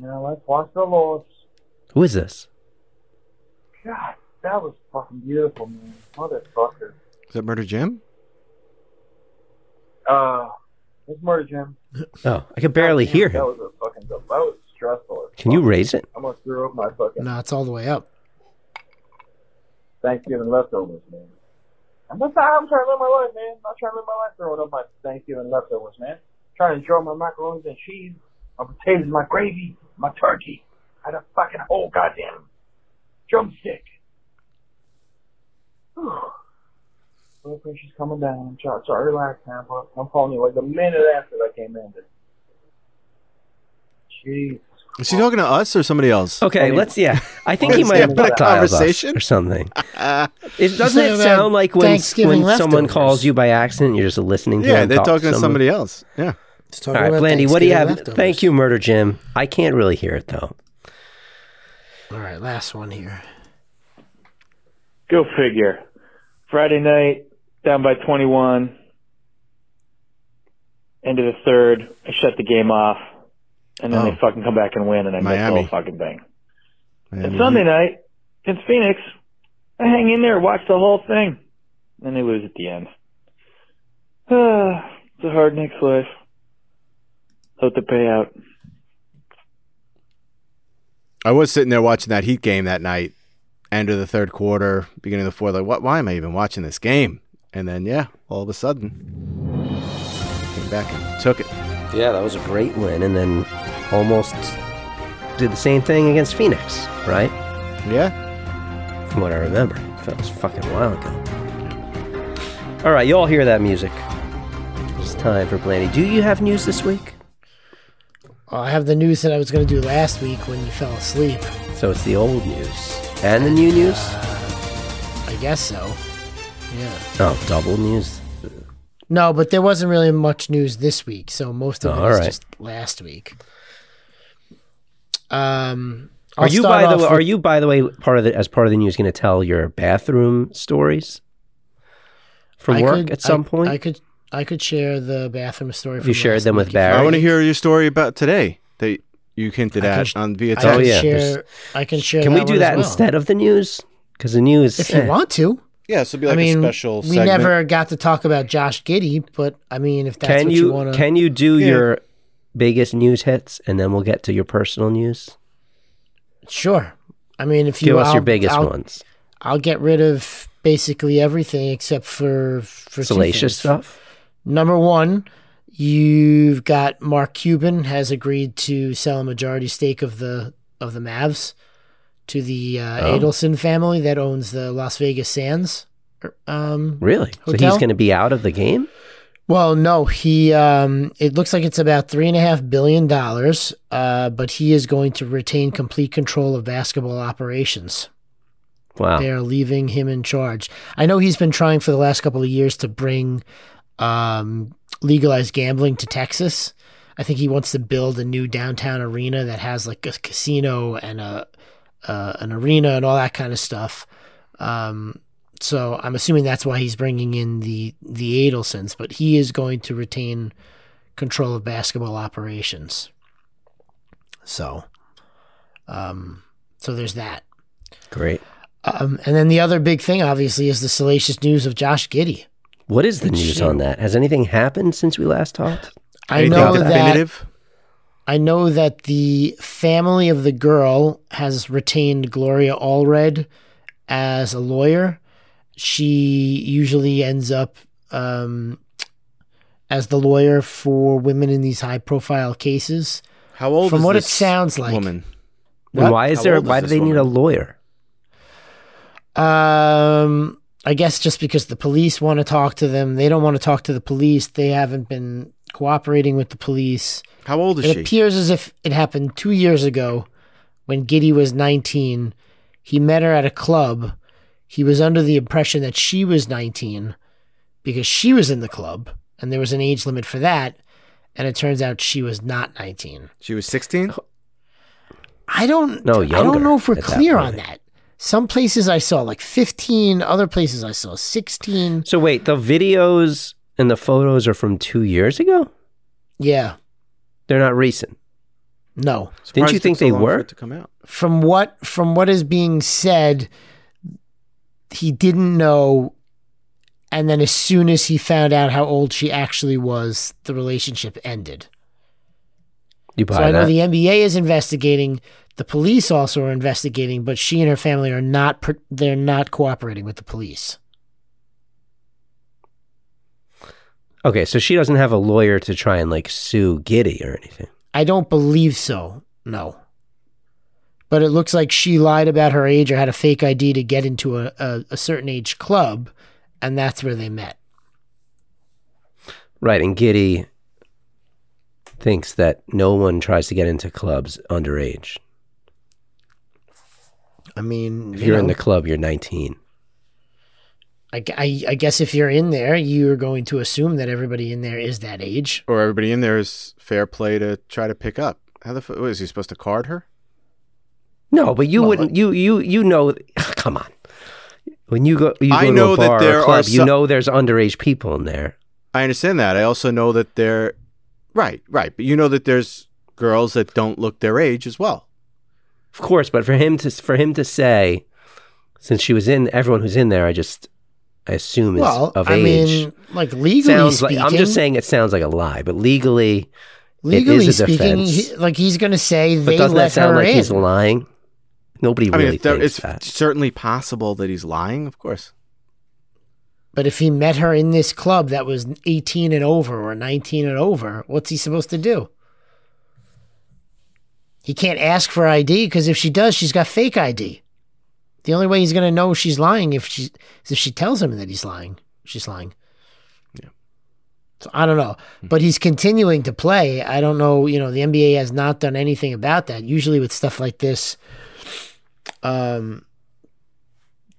you know, let's watch the loss. Who is this? God, that was fucking beautiful, man. Motherfucker. Is that Murder Jim? Uh, it's Murder Jim. [laughs] Oh, I can barely Damn, hear him. That was a fucking, that was stressful. as Can you raise it? I almost threw up my fucking No, it's all the way up. Thanksgiving leftovers, man. I'm not I'm trying to live my life, man. I'm not trying to live my life throwing up my Thanksgiving leftovers, man. trying to enjoy my macaroni and cheese, my potatoes, my gravy, my turkey. Had a fucking whole goddamn drumstick. [sighs] Blood pressure's coming down. I'm trying, trying to relax, man. but I'm calling you like a minute after I came in. Jeez. Is she talking to us or somebody else? Okay, let's. Yeah, I think [laughs] he might have have that blackmailed us conversation. or something. Uh, [laughs] It, doesn't it sound like when when someone leftovers. calls you by accident, you're just listening to yeah, them they're talk talking to somebody else. Yeah. Let's talk right, about Blandy, what do you have? Leftovers. Thank you, Murder Jim. I can't really hear it though. All right, last one here. Go figure. Friday night, down by 21. End of the third, I shut the game off, and then Oh. they fucking come back and win, and I miss the Miami. whole fucking thing. Man, And Sunday night, against Phoenix, I hang in there, watch the whole thing, and they lose at the end. [sighs] It's a hard Knicks life. Hope to pay out. I was sitting there watching that Heat game that night, end of the third quarter, beginning of the fourth. Like, what? Why am I even watching this game? And then, yeah, all of a sudden, came back and took it. Yeah, that was a great win, and then almost did the same thing against Phoenix, right? Yeah. From what I remember, that was fucking a while ago. All right, you all hear that music? It's time for Blandy. Do you have news this week? I have the news that I was going to do last week when you fell asleep. So it's the old news and the new news. I guess so. Yeah. Oh, double news. No, but there wasn't really much news this week, so most of it All is right. just last week. Um, Are I'll you by the way, are you by the way part of the as part of the news going to tell your bathroom stories from I work could- at some I- point? I could I could share the bathroom story. You shared them with Barry? I want to hear your story about today that you hinted I can at sh- on via I text. Oh, can yeah, share. I can share. Can we do one that well. instead of the news? Because the news, If you eh. want to. Yeah, so it'd be I like mean, a special we segment. never got to talk about Josh Giddey, but I mean, if that's can what you, you, want to, can you do Yeah. your biggest news hits and then we'll get to your personal news? sure. I mean, if you Give us your I'll- biggest I'll, ones. I'll get rid of basically everything except for for Salacious things. stuff. Number one, you've got Mark Cuban has agreed to sell a majority stake of the of the Mavs to the uh, Oh. Adelson family that owns the Las Vegas Sands. Er, Um, Really? So he's going to be out of the game? well, no, he. Um, it looks like it's about three and a half billion dollars, uh, but he is going to retain complete control of basketball operations. Wow. They are leaving him in charge. I know he's been trying for the last couple of years to bring um, legalized gambling to Texas. I think he wants to build a new downtown arena that has like a casino and a uh, an arena and all that kind of stuff. Um, so I'm assuming that's why he's bringing in the the Adelsons, but he is going to retain control of basketball operations. So, um, so there's that. Great. Um, and then the other big thing, obviously, is the salacious news of Josh Giddey. What is the news on that? Has anything happened since we last talked? I Anything know that? I know that the family of the girl has retained Gloria Allred as a lawyer. She usually ends up um, as the lawyer for women in these high-profile cases. How old From is what it sounds like. woman? And What? why is How there? old is Why do this they need a lawyer? Um, I guess just because the police want to talk to them, they don't want to talk to the police. They haven't been cooperating with the police. How old is It she? It appears as if it happened two years ago when Giddey was 19. He met her at a club. He was under the impression that she was 19 because she was in the club and there was an age limit for that. And it turns out she was not 19. She was 16? I don't No, younger I don't know if we're at that clear on that. Some places I saw like 15, other places I saw 16. So wait, the videos and the photos are from two years ago. Yeah. They're not recent. No. Didn't you think so they were? to come out. from what from what is being said he didn't know and then as soon as he found out how old she actually was the relationship ended You buy so i know that? the nba is investigating the police also are investigating but she and her family are not they're not cooperating with the police okay, so she doesn't have a lawyer to try and like sue Giddey or anything. i don't believe so no but it looks like she lied about her age or had a fake id to get into a, a, a certain age club and that's where they met Right, and Giddey thinks that no one tries to get into clubs underage. I mean If you you're in the club, you're 19. I, I, I guess if you're in there, you're going to assume that everybody in there is that age. Or everybody in there is fair play to try to pick up. How the f- what, is he supposed to card her? No, but you Well, wouldn't. You you you know. [sighs] Come on. When you go, you go I to know a that there or are club, you some- know there's underage people in there. I understand that. I also know that there, right, right. But you know that there's girls that don't look their age as well. Of course, but for him to for him to say, since she was in, everyone who's in there, I just I assume is well, of I age. mean, like legally sounds speaking, like I'm just saying it sounds like a lie, but legally, legally is a speaking, defense. he, like he's going to say but they doesn't let that sound her like in. he's lying? Nobody I mean, really if there- thinks it's that. certainly possible that he's lying. Of course. But if he met her in this club that was 18 and over or 19 and over, what's he supposed to do? He can't ask for ID because if she does, she's got fake ID. The only way he's going to know she's lying if she is if she tells him that he's lying. She's lying. Yeah. So I don't know, but he's continuing to play. I don't know. You know, the NBA has not done anything about that. Usually with stuff like this, um,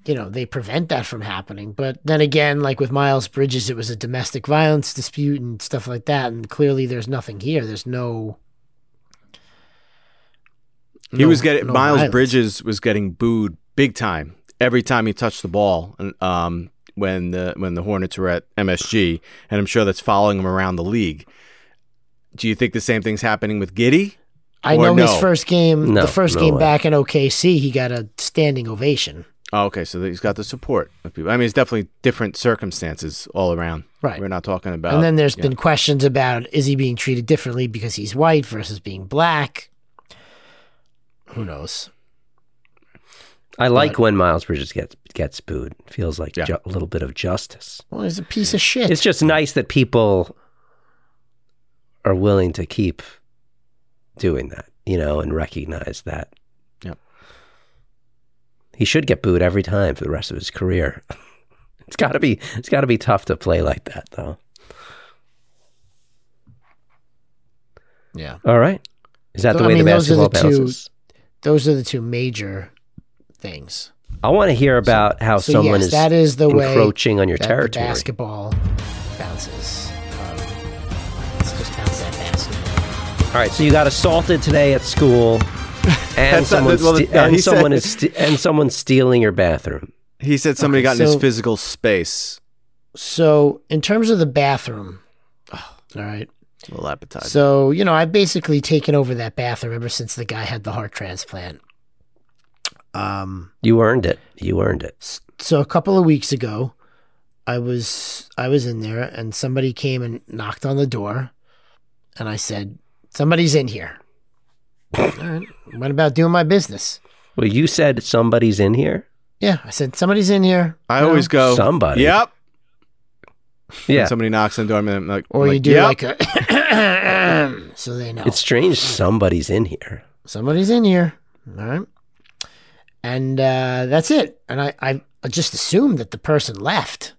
you know, they prevent that from happening. But then again, like with Miles Bridges, it was a domestic violence dispute and stuff like that. And clearly there's nothing here. There's no. He no- was getting no Miles violence. Bridges was getting booed big time every time he touched the ball. And um, when the when the Hornets were at MSG, and I'm sure that's following him around the league. Do you think the same thing's happening with Giddey? I or know his first game, No, the first no game way. back in OKC, he got a standing ovation. Oh, okay, so he's got the support of people. I mean, it's definitely different circumstances all around. Right. We're not talking about. and then there's yeah. been questions about is he being treated differently because he's white versus being black? Who knows? I like but- when Miles Bridges gets gets booed. Feels like Yeah. ju- a little bit of justice. Well, he's a piece of shit. It's just nice that people are willing to keep doing that, you know, and recognize that. Yep. He should get booed every time for the rest of his career. [laughs] It's got to be it's got to be tough to play like that though. yeah. All right. Is that So, the I way mean, the basketball two- bounces? Those are the two major things. I want to hear about how so someone yes, is that is the way encroaching on your that the territory. basketball bounces. Um, let's just bounce that basketball. All right, so you got assaulted today at school, [laughs] and That's not- someone well, ste- no, and he said- is ste- and someone's stealing your bathroom. He said somebody Okay, got in his physical space. So, in terms of the bathroom, all right. A little appetizing. So, you know, I've basically taken over that bathroom ever since the guy had the heart transplant. Um, You earned it. You earned it. so a couple of weeks ago, I was I was in there and somebody came and knocked on the door, and I said, "Somebody's in here." [laughs] All right, went about doing my business. Well, you said somebody's in here. Yeah, I said, "Somebody's in here." I you know? always go. Somebody. Yep. When Yeah, somebody knocks on the door, I'm like, or I'm you like, do yep. like a, [coughs] so they know. it's strange. Somebody's in here. somebody's in here. All right. And uh, that's it. And I, I just assumed that the person left.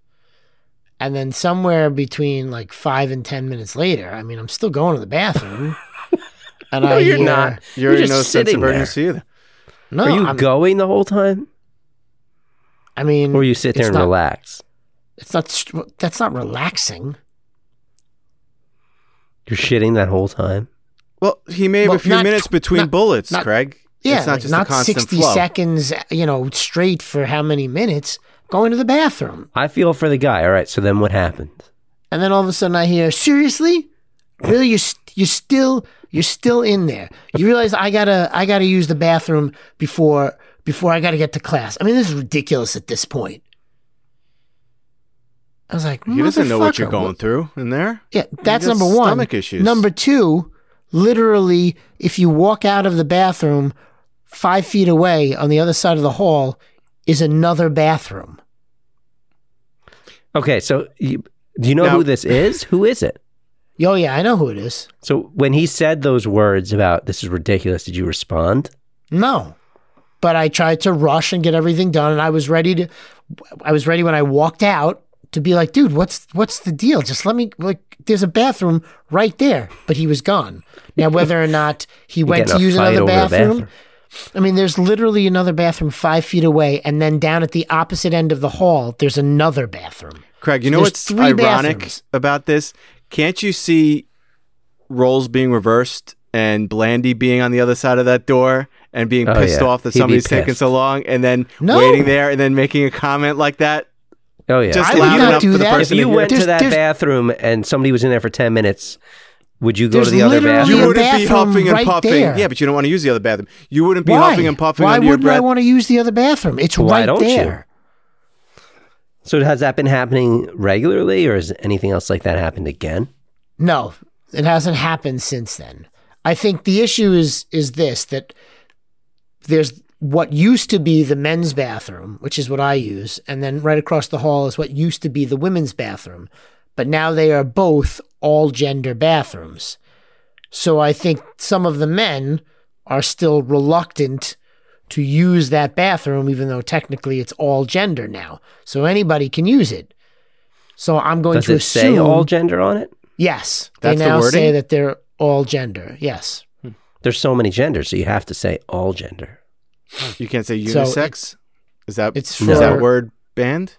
And then somewhere between like five and 10 minutes later, I mean, I'm still going to the bathroom. [laughs] and No, I you're hear- not. You're, You're in just no sense sitting of there. urgency either. No, Are you I'm- going the whole time, I mean, or you sit there and not, relax? It's not, that's not relaxing. You're shitting that whole time. Well, he may have Well, a few not- minutes between not- bullets, not- Craig. Yeah, it's not like, just not a constant 60 flow. seconds, you know, straight for how many minutes going to the bathroom. I feel for the guy. All right. So then what happened? And then all of a sudden I hear, seriously? Really? You're, you're still, you're still in there. You realize I gotta, I gotta use the bathroom before, before I gotta get to class. I mean, this is ridiculous at this point. I was like, He doesn't know what you're going through in there. Yeah, that's number one. stomach issues. Number two, literally, if you walk out of the bathroom five feet away on the other side of the hall is another bathroom. Okay. So you, do you know Now- who this is? Who is it? [laughs] Oh yeah, I know who it is. So when he said those words about this is ridiculous, did you respond? No. But I tried to rush and get everything done and I was ready to I was ready when I walked out to be like, dude, what's what's the deal? Just let me like there's a bathroom right there. But he was gone. Now whether or not he went to use another bathroom, bathroom. I mean, there's literally another bathroom five feet away, and then down at the opposite end of the hall, there's another bathroom. Craig, you know what's three ironic bathrooms. about this? Can't you see roles being reversed and Blandy being on the other side of that door and being Oh, pissed yeah. off that He'd be somebody's taking so long and then No. waiting there and then making a comment like that? Oh yeah. Just I would loud not enough do for the that. person if you to hear. went to There's- that there's- bathroom and somebody was in there for 10 minutes, would you go There's to the other literally bathroom? You a wouldn't be bathroom huffing and right puffing. there. Yeah, but you don't want to use the other bathroom. You wouldn't be Why? huffing and puffing Why under your wouldn't I breath. want to use the other bathroom? It's Why right don't you? there. So has that been happening regularly or has anything else like that happened again? No, it hasn't happened since then. I think the issue is is this that there's what used to be the men's bathroom, which is what I use, and then right across the hall is what used to be the women's bathroom. But now they are both all gender bathrooms. So I think some of the men are still reluctant to use that bathroom, even though technically it's all gender now. So anybody can use it. So I'm going Does to it assume say all gender on it? yes. That's they the now say that they're all gender. Yes. Hmm. There's so many genders, so you have to say all gender. You can't say So unisex. is that it's is that word banned?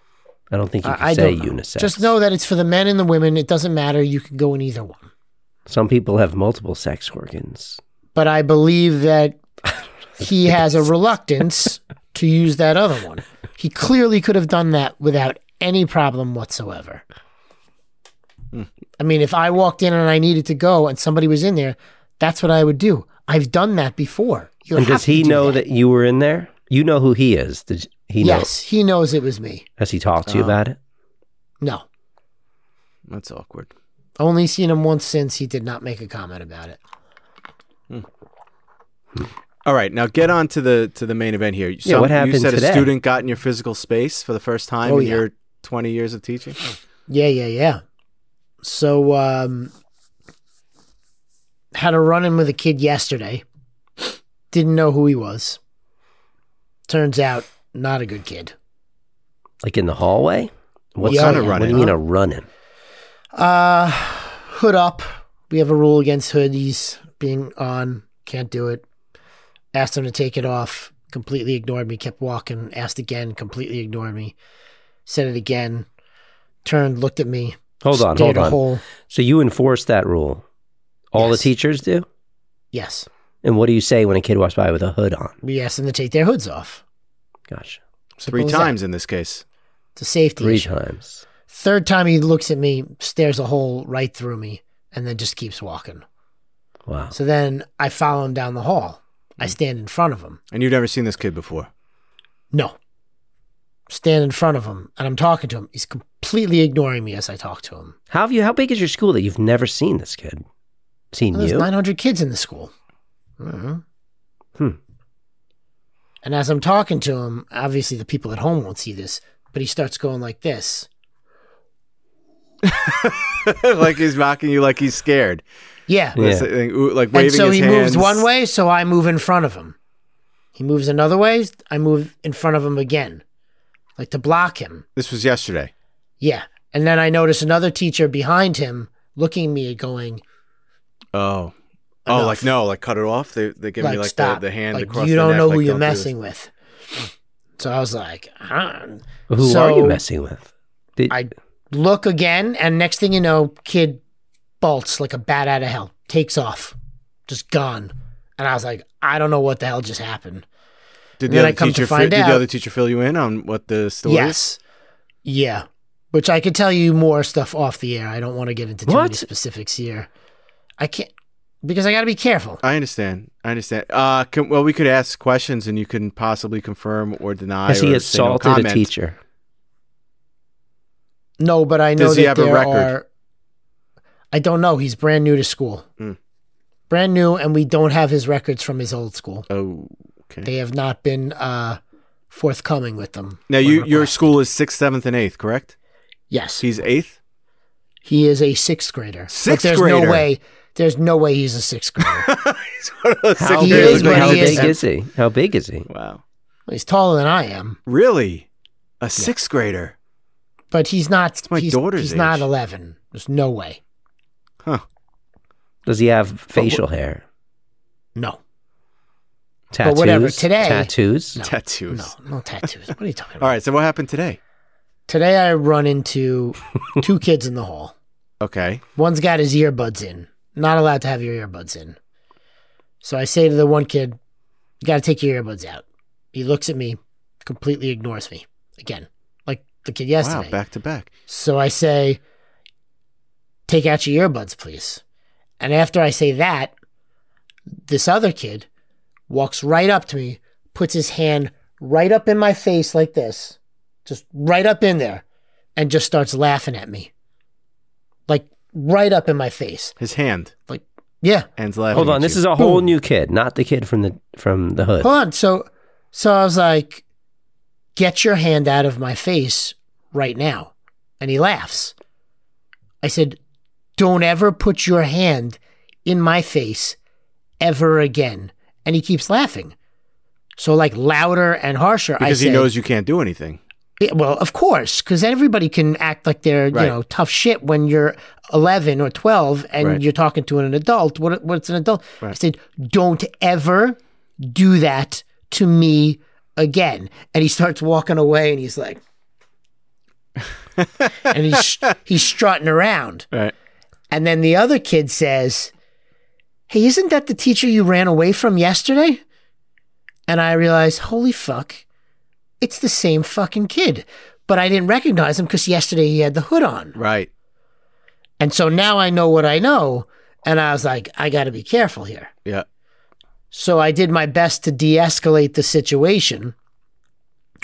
I don't think you can I say don't unisex. Just know that it's for the men and the women. It doesn't matter. You can go in either one. Some people have multiple sex organs. But I believe that he has a reluctance to use that other one. He clearly could have done that without any problem whatsoever. I mean, if I walked in and I needed to go and somebody was in there, that's what I would do. I've done that before. You and does he do know that. you were in there? You know who he is. Did he know? Yes, he knows it was me. Has he talked to you Oh. about it? No. That's awkward. Only seen him once since he did not make a comment about it. All right, now get on to the to the main event here. Yeah, what you happened said today? a student got in your physical space for the first time Oh, in yeah. your 20 years of teaching. Yeah, yeah, yeah. So um had a run in with a kid yesterday. Didn't know who he was. Turns out not a good kid. Like in the hallway? What Yeah, kind yeah. of What do you mean a running? Uh hood up. We have a rule against hoodies being on. Can't do it. Asked him to take it off. Completely ignored me. Kept walking. Asked again. Completely ignored me. Said it again. Turned. Looked at me. Hold on, hold on. hole. So you enforce that rule. All Yes. the teachers do? Yes. And what do you say when a kid walks by with a hood on? We ask them to take their hoods off. Gotcha. Three Simple as that. times in this case. It's a safety Three issue. times. Third time he looks at me, stares a hole right through me, and then just keeps walking. Wow. So then I follow him down the hall. I mm-hmm. stand in front of him. And you've never seen this kid before. No. Stand in front of him, and I'm talking to him. He's completely ignoring me as I talk to him. How have you how big is your school that you've never seen this kid? Seen There's you? 900 kids in the school. Mhm. Hmm. And as I'm talking to him, obviously the people at home won't see this, but he starts going like this. [laughs] like he's mocking you like he's scared. Yeah. Yeah. Like, ooh, like waving and so his he hands. moves one way, so I move in front of him. He moves another way, I move in front of him again, like to block him. This was yesterday. Yeah. And then I notice another teacher behind him looking at me going, Oh. Oh, like no, like cut it off. They they give like, me like stop. the, the hand like, across you don't neck, know like, who you're don't do this. messing with. So I was like, huh. Who So- are you messing with? Did, I look again, and next thing you know, kid bolts like a bat out of hell, takes off, just gone. And I was like, I don't know what the hell just happened. Did the other I come to teacher fi- find did the other teacher fill you in on what the story is? Yes. Yeah. Which I could tell you more stuff off the air. I don't want to get into too many specifics here. I can't because I got to be careful. I understand. I understand. Uh, can, well, we could ask questions, and you can possibly confirm or deny. has he or say no assaulted a teacher? No, but I know Does he that have a there record? are. I don't know. He's brand new to school. Hmm. Brand new, and we don't have his records from his old school. Oh, okay. They have not been uh, forthcoming with them. Now, you your school is sixth, seventh, and eighth, correct? Yes, He's eighth. he is a sixth grader. Sixth but there's grader? no way. There's no way he's a sixth grader. [laughs] He's one of those How, sixth He big, graders is, how he big sense. is he? How big is he? Wow, he's taller than I am, really? A sixth grader? but he's not. my he's, daughter's He's not eleven. There's no way. Huh? Does he have facial hair? No. Tattoos? whatever, today- Tattoos? No. Tattoos. No, no tattoos. What are you talking [laughs] about? All right. So what happened today? Today I run into two kids in the hall. [laughs] Okay. One's got his earbuds in. Not allowed to have your earbuds in. So I say to the one kid, You got to take your earbuds out. He looks at me, completely ignores me again, like the kid yesterday. Wow. Back to back. So I say, Take out your earbuds, please. And after I say that, this other kid walks right up to me, puts his hand right up in my face like this, just right up in there, and just starts laughing at me. Like right up in my face. His hand. Like, yeah. Hands laughing. Hold on, this you. is a whole Boom. new kid, not the kid from the from the hood. Hold on. So So I was like, get your hand out of my face right now. And he laughs. I said, don't ever put your hand in my face ever again. And he keeps laughing. So, like, louder and harsher. I Because he said, knows you can't do anything. Yeah, well, of course, because everybody can act like they're Right. you know tough shit when you're 11 or 12 and Right. you're talking to an adult. What what's an adult? I said, don't ever do that to me again. And he starts walking away, and he's like, [laughs] and he's he's strutting around. Right. And then the other kid says, Hey, isn't that the teacher you ran away from yesterday? And I realized, holy fuck, it's the same fucking kid. But I didn't recognize him because yesterday he had the hood on. Right. And so now I know what I know. And I was like, I got to be careful here. Yeah. So I did my best to de escalate the situation,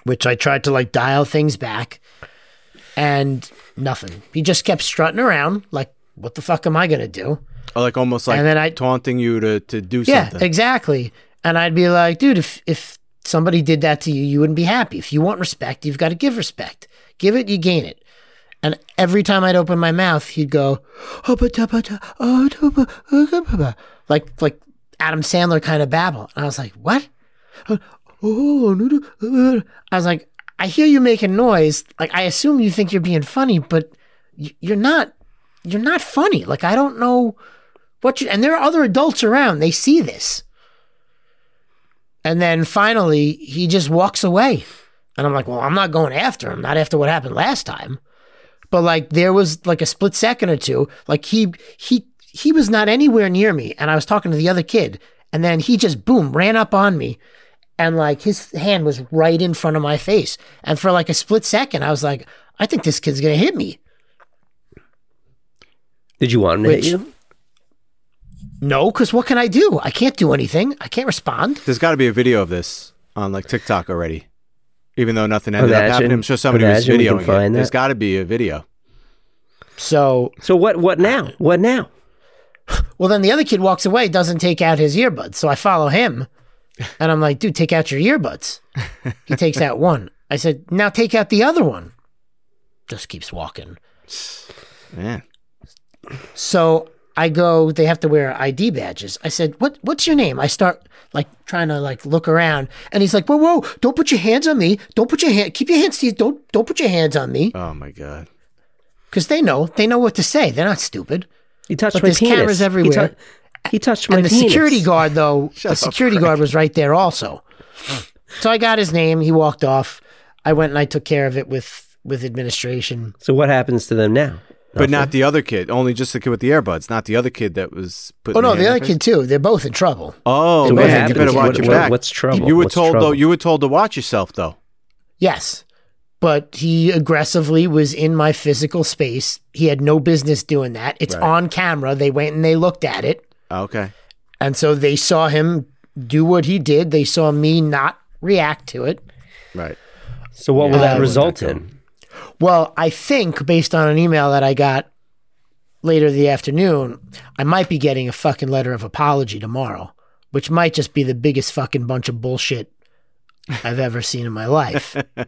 which I tried to like dial things back and nothing. He just kept strutting around like, what the fuck am I going to do? Or like almost like And then I- taunting you to, to do Yeah, something. exactly. And I'd be like, dude, if if somebody did that to you, you wouldn't be happy. If you want respect, you've got to give respect. Give it, you gain it. And every time I'd open my mouth, he'd go, "Oh, oh, oh, da- ba- ba," like like Adam Sandler kind of babble. And I was like, what? Uh, oh, no, no, uh, uh," I was like, I hear you making noise. Like I assume you think you're being funny, but you're not. You're not funny. Like I don't know what you. And there are other adults around. They see this. And then finally, he just walks away. And I'm like, well, I'm not going after him, not after what happened last time. But like, there was like a split second or two, like he he he was not anywhere near me, and I was talking to the other kid, and then he just boom ran up on me, and like his hand was right in front of my face, and for like a split second, I was like, I think this kid's gonna hit me. Did you want him to Which- hit you? No, because what can I do? I can't do anything. I can't respond. There's got to be a video of this on like TikTok already. Even though nothing ended up happening, I'm sure somebody was imagine we can videoing it. find There's that. got to be a video. So So what? What now? What now? Well, then the other kid walks away, doesn't take out his earbuds. So I follow him and I'm like, dude, take out your earbuds. He takes out one. I said, now take out the other one. Just keeps walking. Man. So I go, they have to wear ID badges. I said, what, what's your name? I start like trying to like look around and he's like, whoa, whoa, don't put your hands on me. Don't put your hand, keep your hands to you. Don't, don't put your hands on me. Oh my God. Cause they know, they know what to say. They're not stupid. He touched But my there's penis. cameras He everywhere. He, touched my and the penis. security guard though [laughs] the up, security guard was right there also so i got his name he walked off i went and i took care of it with with administration So what happens to them now? But not the other kid. Only just the kid with the earbuds, not the other kid that was putting oh no hand the other kid too they're both in trouble Oh So man, you better watch What- your back. what's trouble? You were What's told though. You were told to watch yourself though. yes but he aggressively was in my physical space he had no business doing that it's Right. on camera they went and they looked at it oh, Okay. and so they saw him do what he did they saw me not react to it Right. So what will Yeah, that um, result wouldn't in? Well, I think based on an email that I got later the afternoon, I might be getting a fucking letter of apology tomorrow, which might just be the biggest fucking bunch of bullshit I've ever seen in my life. [laughs]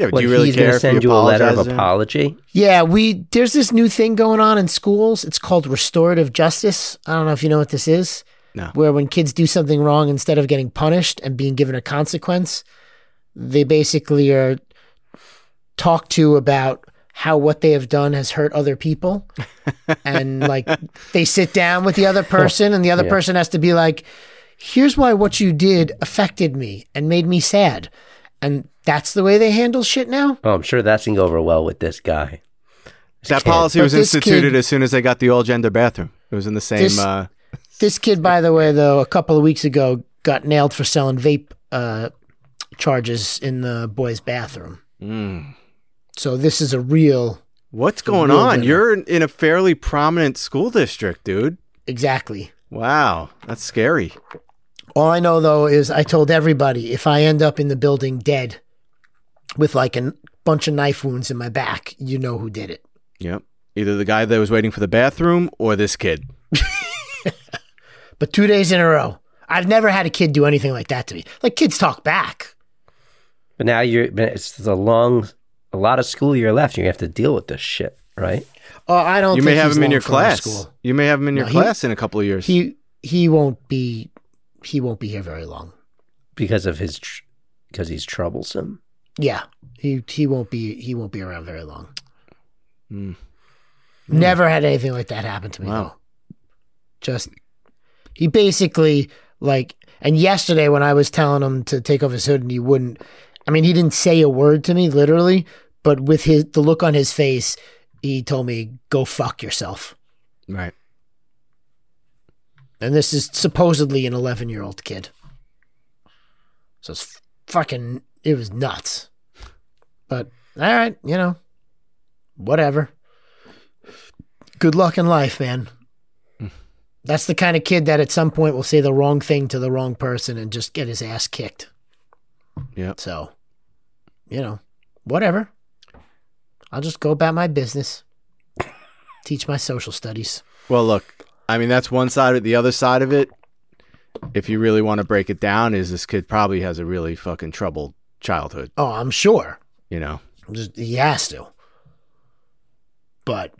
Yeah, but What, do you really he's care going if send you you a letter of apologize to him? apology? yeah, we there's this new thing going on in schools. It's called restorative justice. I don't know if you know what this is. No. Where when kids do something wrong, instead of getting punished and being given a consequence, they basically are talked to about how what they have done has hurt other people. [laughs] and like they sit down with the other person, and the other Yeah. person has to be like, here's why what you did affected me and made me sad. And that's the way they handle shit now. Oh, I'm sure that's going to go over well with this guy. That kid. policy But was instituted kid- as soon as they got the all gender bathroom. It was in the same. This- uh, This kid, by the way, though, a couple of weeks ago got nailed for selling vape uh, charges in the boys' bathroom. mm. So this is a real, What's going real on? winner. You're in- in a fairly prominent school district, dude. exactly. Wow, that's scary. All I know though is I told everybody if I end up in the building dead with like a bunch of knife wounds in my back, you know who did it. Yep. Either the guy that was waiting for the bathroom or this kid. [laughs] But two days in a row, I've never had a kid do anything like that to me. Like kids talk back. But now you're, it's a long, a lot of school year left. You have to deal with this shit, right? Oh, I don't. You think may have he's him in your class. You may have him in your No, he- class in a couple of years. He he won't be he won't be here very long. Because of his, tr- because he's troublesome. Yeah, he he won't be he won't be around very long. Hmm. Never had anything like that happen to me. Wow. Though. Just he basically like, and yesterday when I was telling him to take off his hood and he wouldn't. I mean, he didn't say a word to me literally, but with his the look on his face, he told me, "Go fuck yourself." right. And this is supposedly an 11 year old kid. So it's fucking, it was nuts. But, all right, you know, whatever. Good luck in life, man. Hmm. That's the kind of kid that at some point will say the wrong thing to the wrong person and just get his ass kicked. Yep. So, you know, whatever. I'll just go about my business, teach my social studies. Well, look, I mean that's one side of it. The other side of it, if you really want to break it down, is this kid probably has a really fucking troubled childhood. Oh, I'm sure. You know. Just, he has to. But,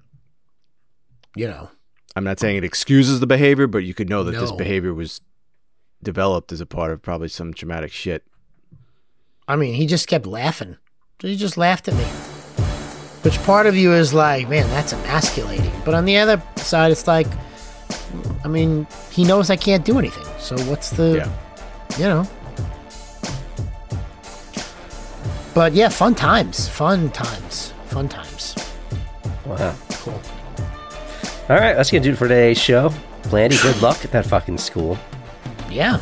you know, I'm not saying it excuses the behavior, but you could know that this No. behavior was developed as a part of probably some traumatic shit. I mean, he just kept laughing. He just laughed at me. Which part of you is like, man, that's emasculating. But on the other side, it's like, I mean, he knows I can't do anything. So what's the, Yeah. you know? But yeah, fun times. Fun times. Fun times. Wow. Cool. All right, that's gonna do it for today's show. Blandy, good luck at that fucking school. Yeah.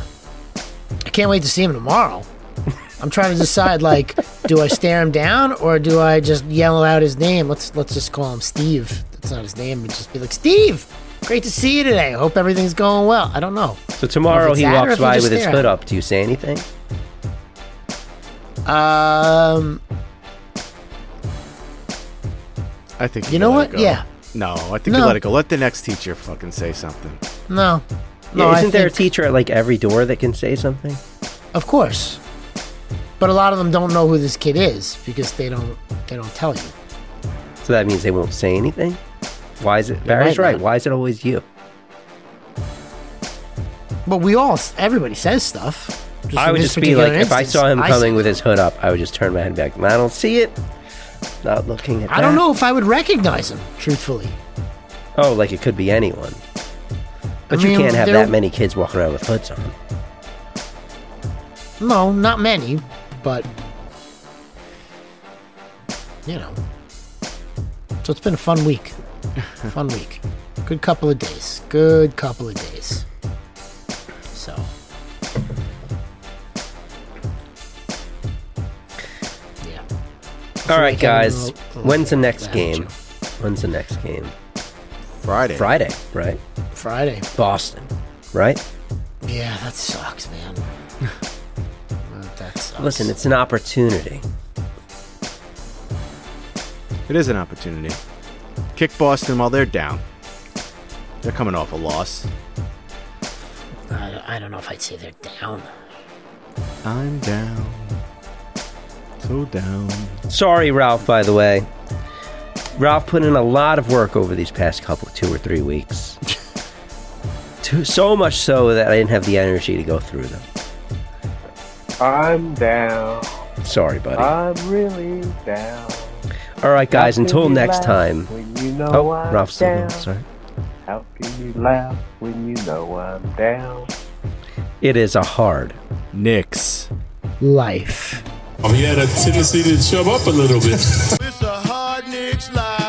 I can't wait to see him tomorrow. [laughs] I'm trying to decide like, do I stare him down or do I just yell out his name? Let's let's just call him Steve. That's not his name, but just be like, Steve, great to see you today. Hope everything's going well. I don't know. So tomorrow it's he walks by with his stare at hood up. Do you say anything? Um I think You you know what? Yeah. No, I think No. you let it go. Let the next teacher fucking say something. no. No, yeah, isn't there a teacher at like every door that can say something? Of course. But a lot of them don't know who this kid is because they don't they don't tell you. So that means they won't say anything? Why is it? Barry's might right. Why is it always you? But we all everybody says stuff. I would just be like, particular if I saw him I coming with his hood up, I would just turn my head back. I don't see it. Not looking at I don't know if I would recognize him, truthfully. Oh, like it could be anyone. But I you mean, can't have that many kids walking around with hoods on. No, not many, but you know. So it's been a fun week. [laughs] fun week. Good couple of days. Good couple of days. So yeah. All right, like having guys. little- When's the next game? When's the next game? Friday. Friday, right? Friday. Boston, right? Yeah, that sucks, man. That sucks. Listen, it's an opportunity. It is an opportunity. Kick Boston while they're down. They're coming off a loss. I, I don't know if I'd say they're down. I'm down. So down. Sorry, Ralph, by the way. Ralph put in a lot of work over these past couple, two or three weeks. [laughs] So much so that I didn't have the energy to go through them. I'm down. Sorry, buddy. I'm really down. All right, guys, How until next time. When you know Oh, I'm Ralph's still down. Sorry. How can you laugh when you know I'm down? It is a hard. Knicks. Life. Oh, he had a tendency to chub up a little bit. [laughs] It's a hard Knicks life.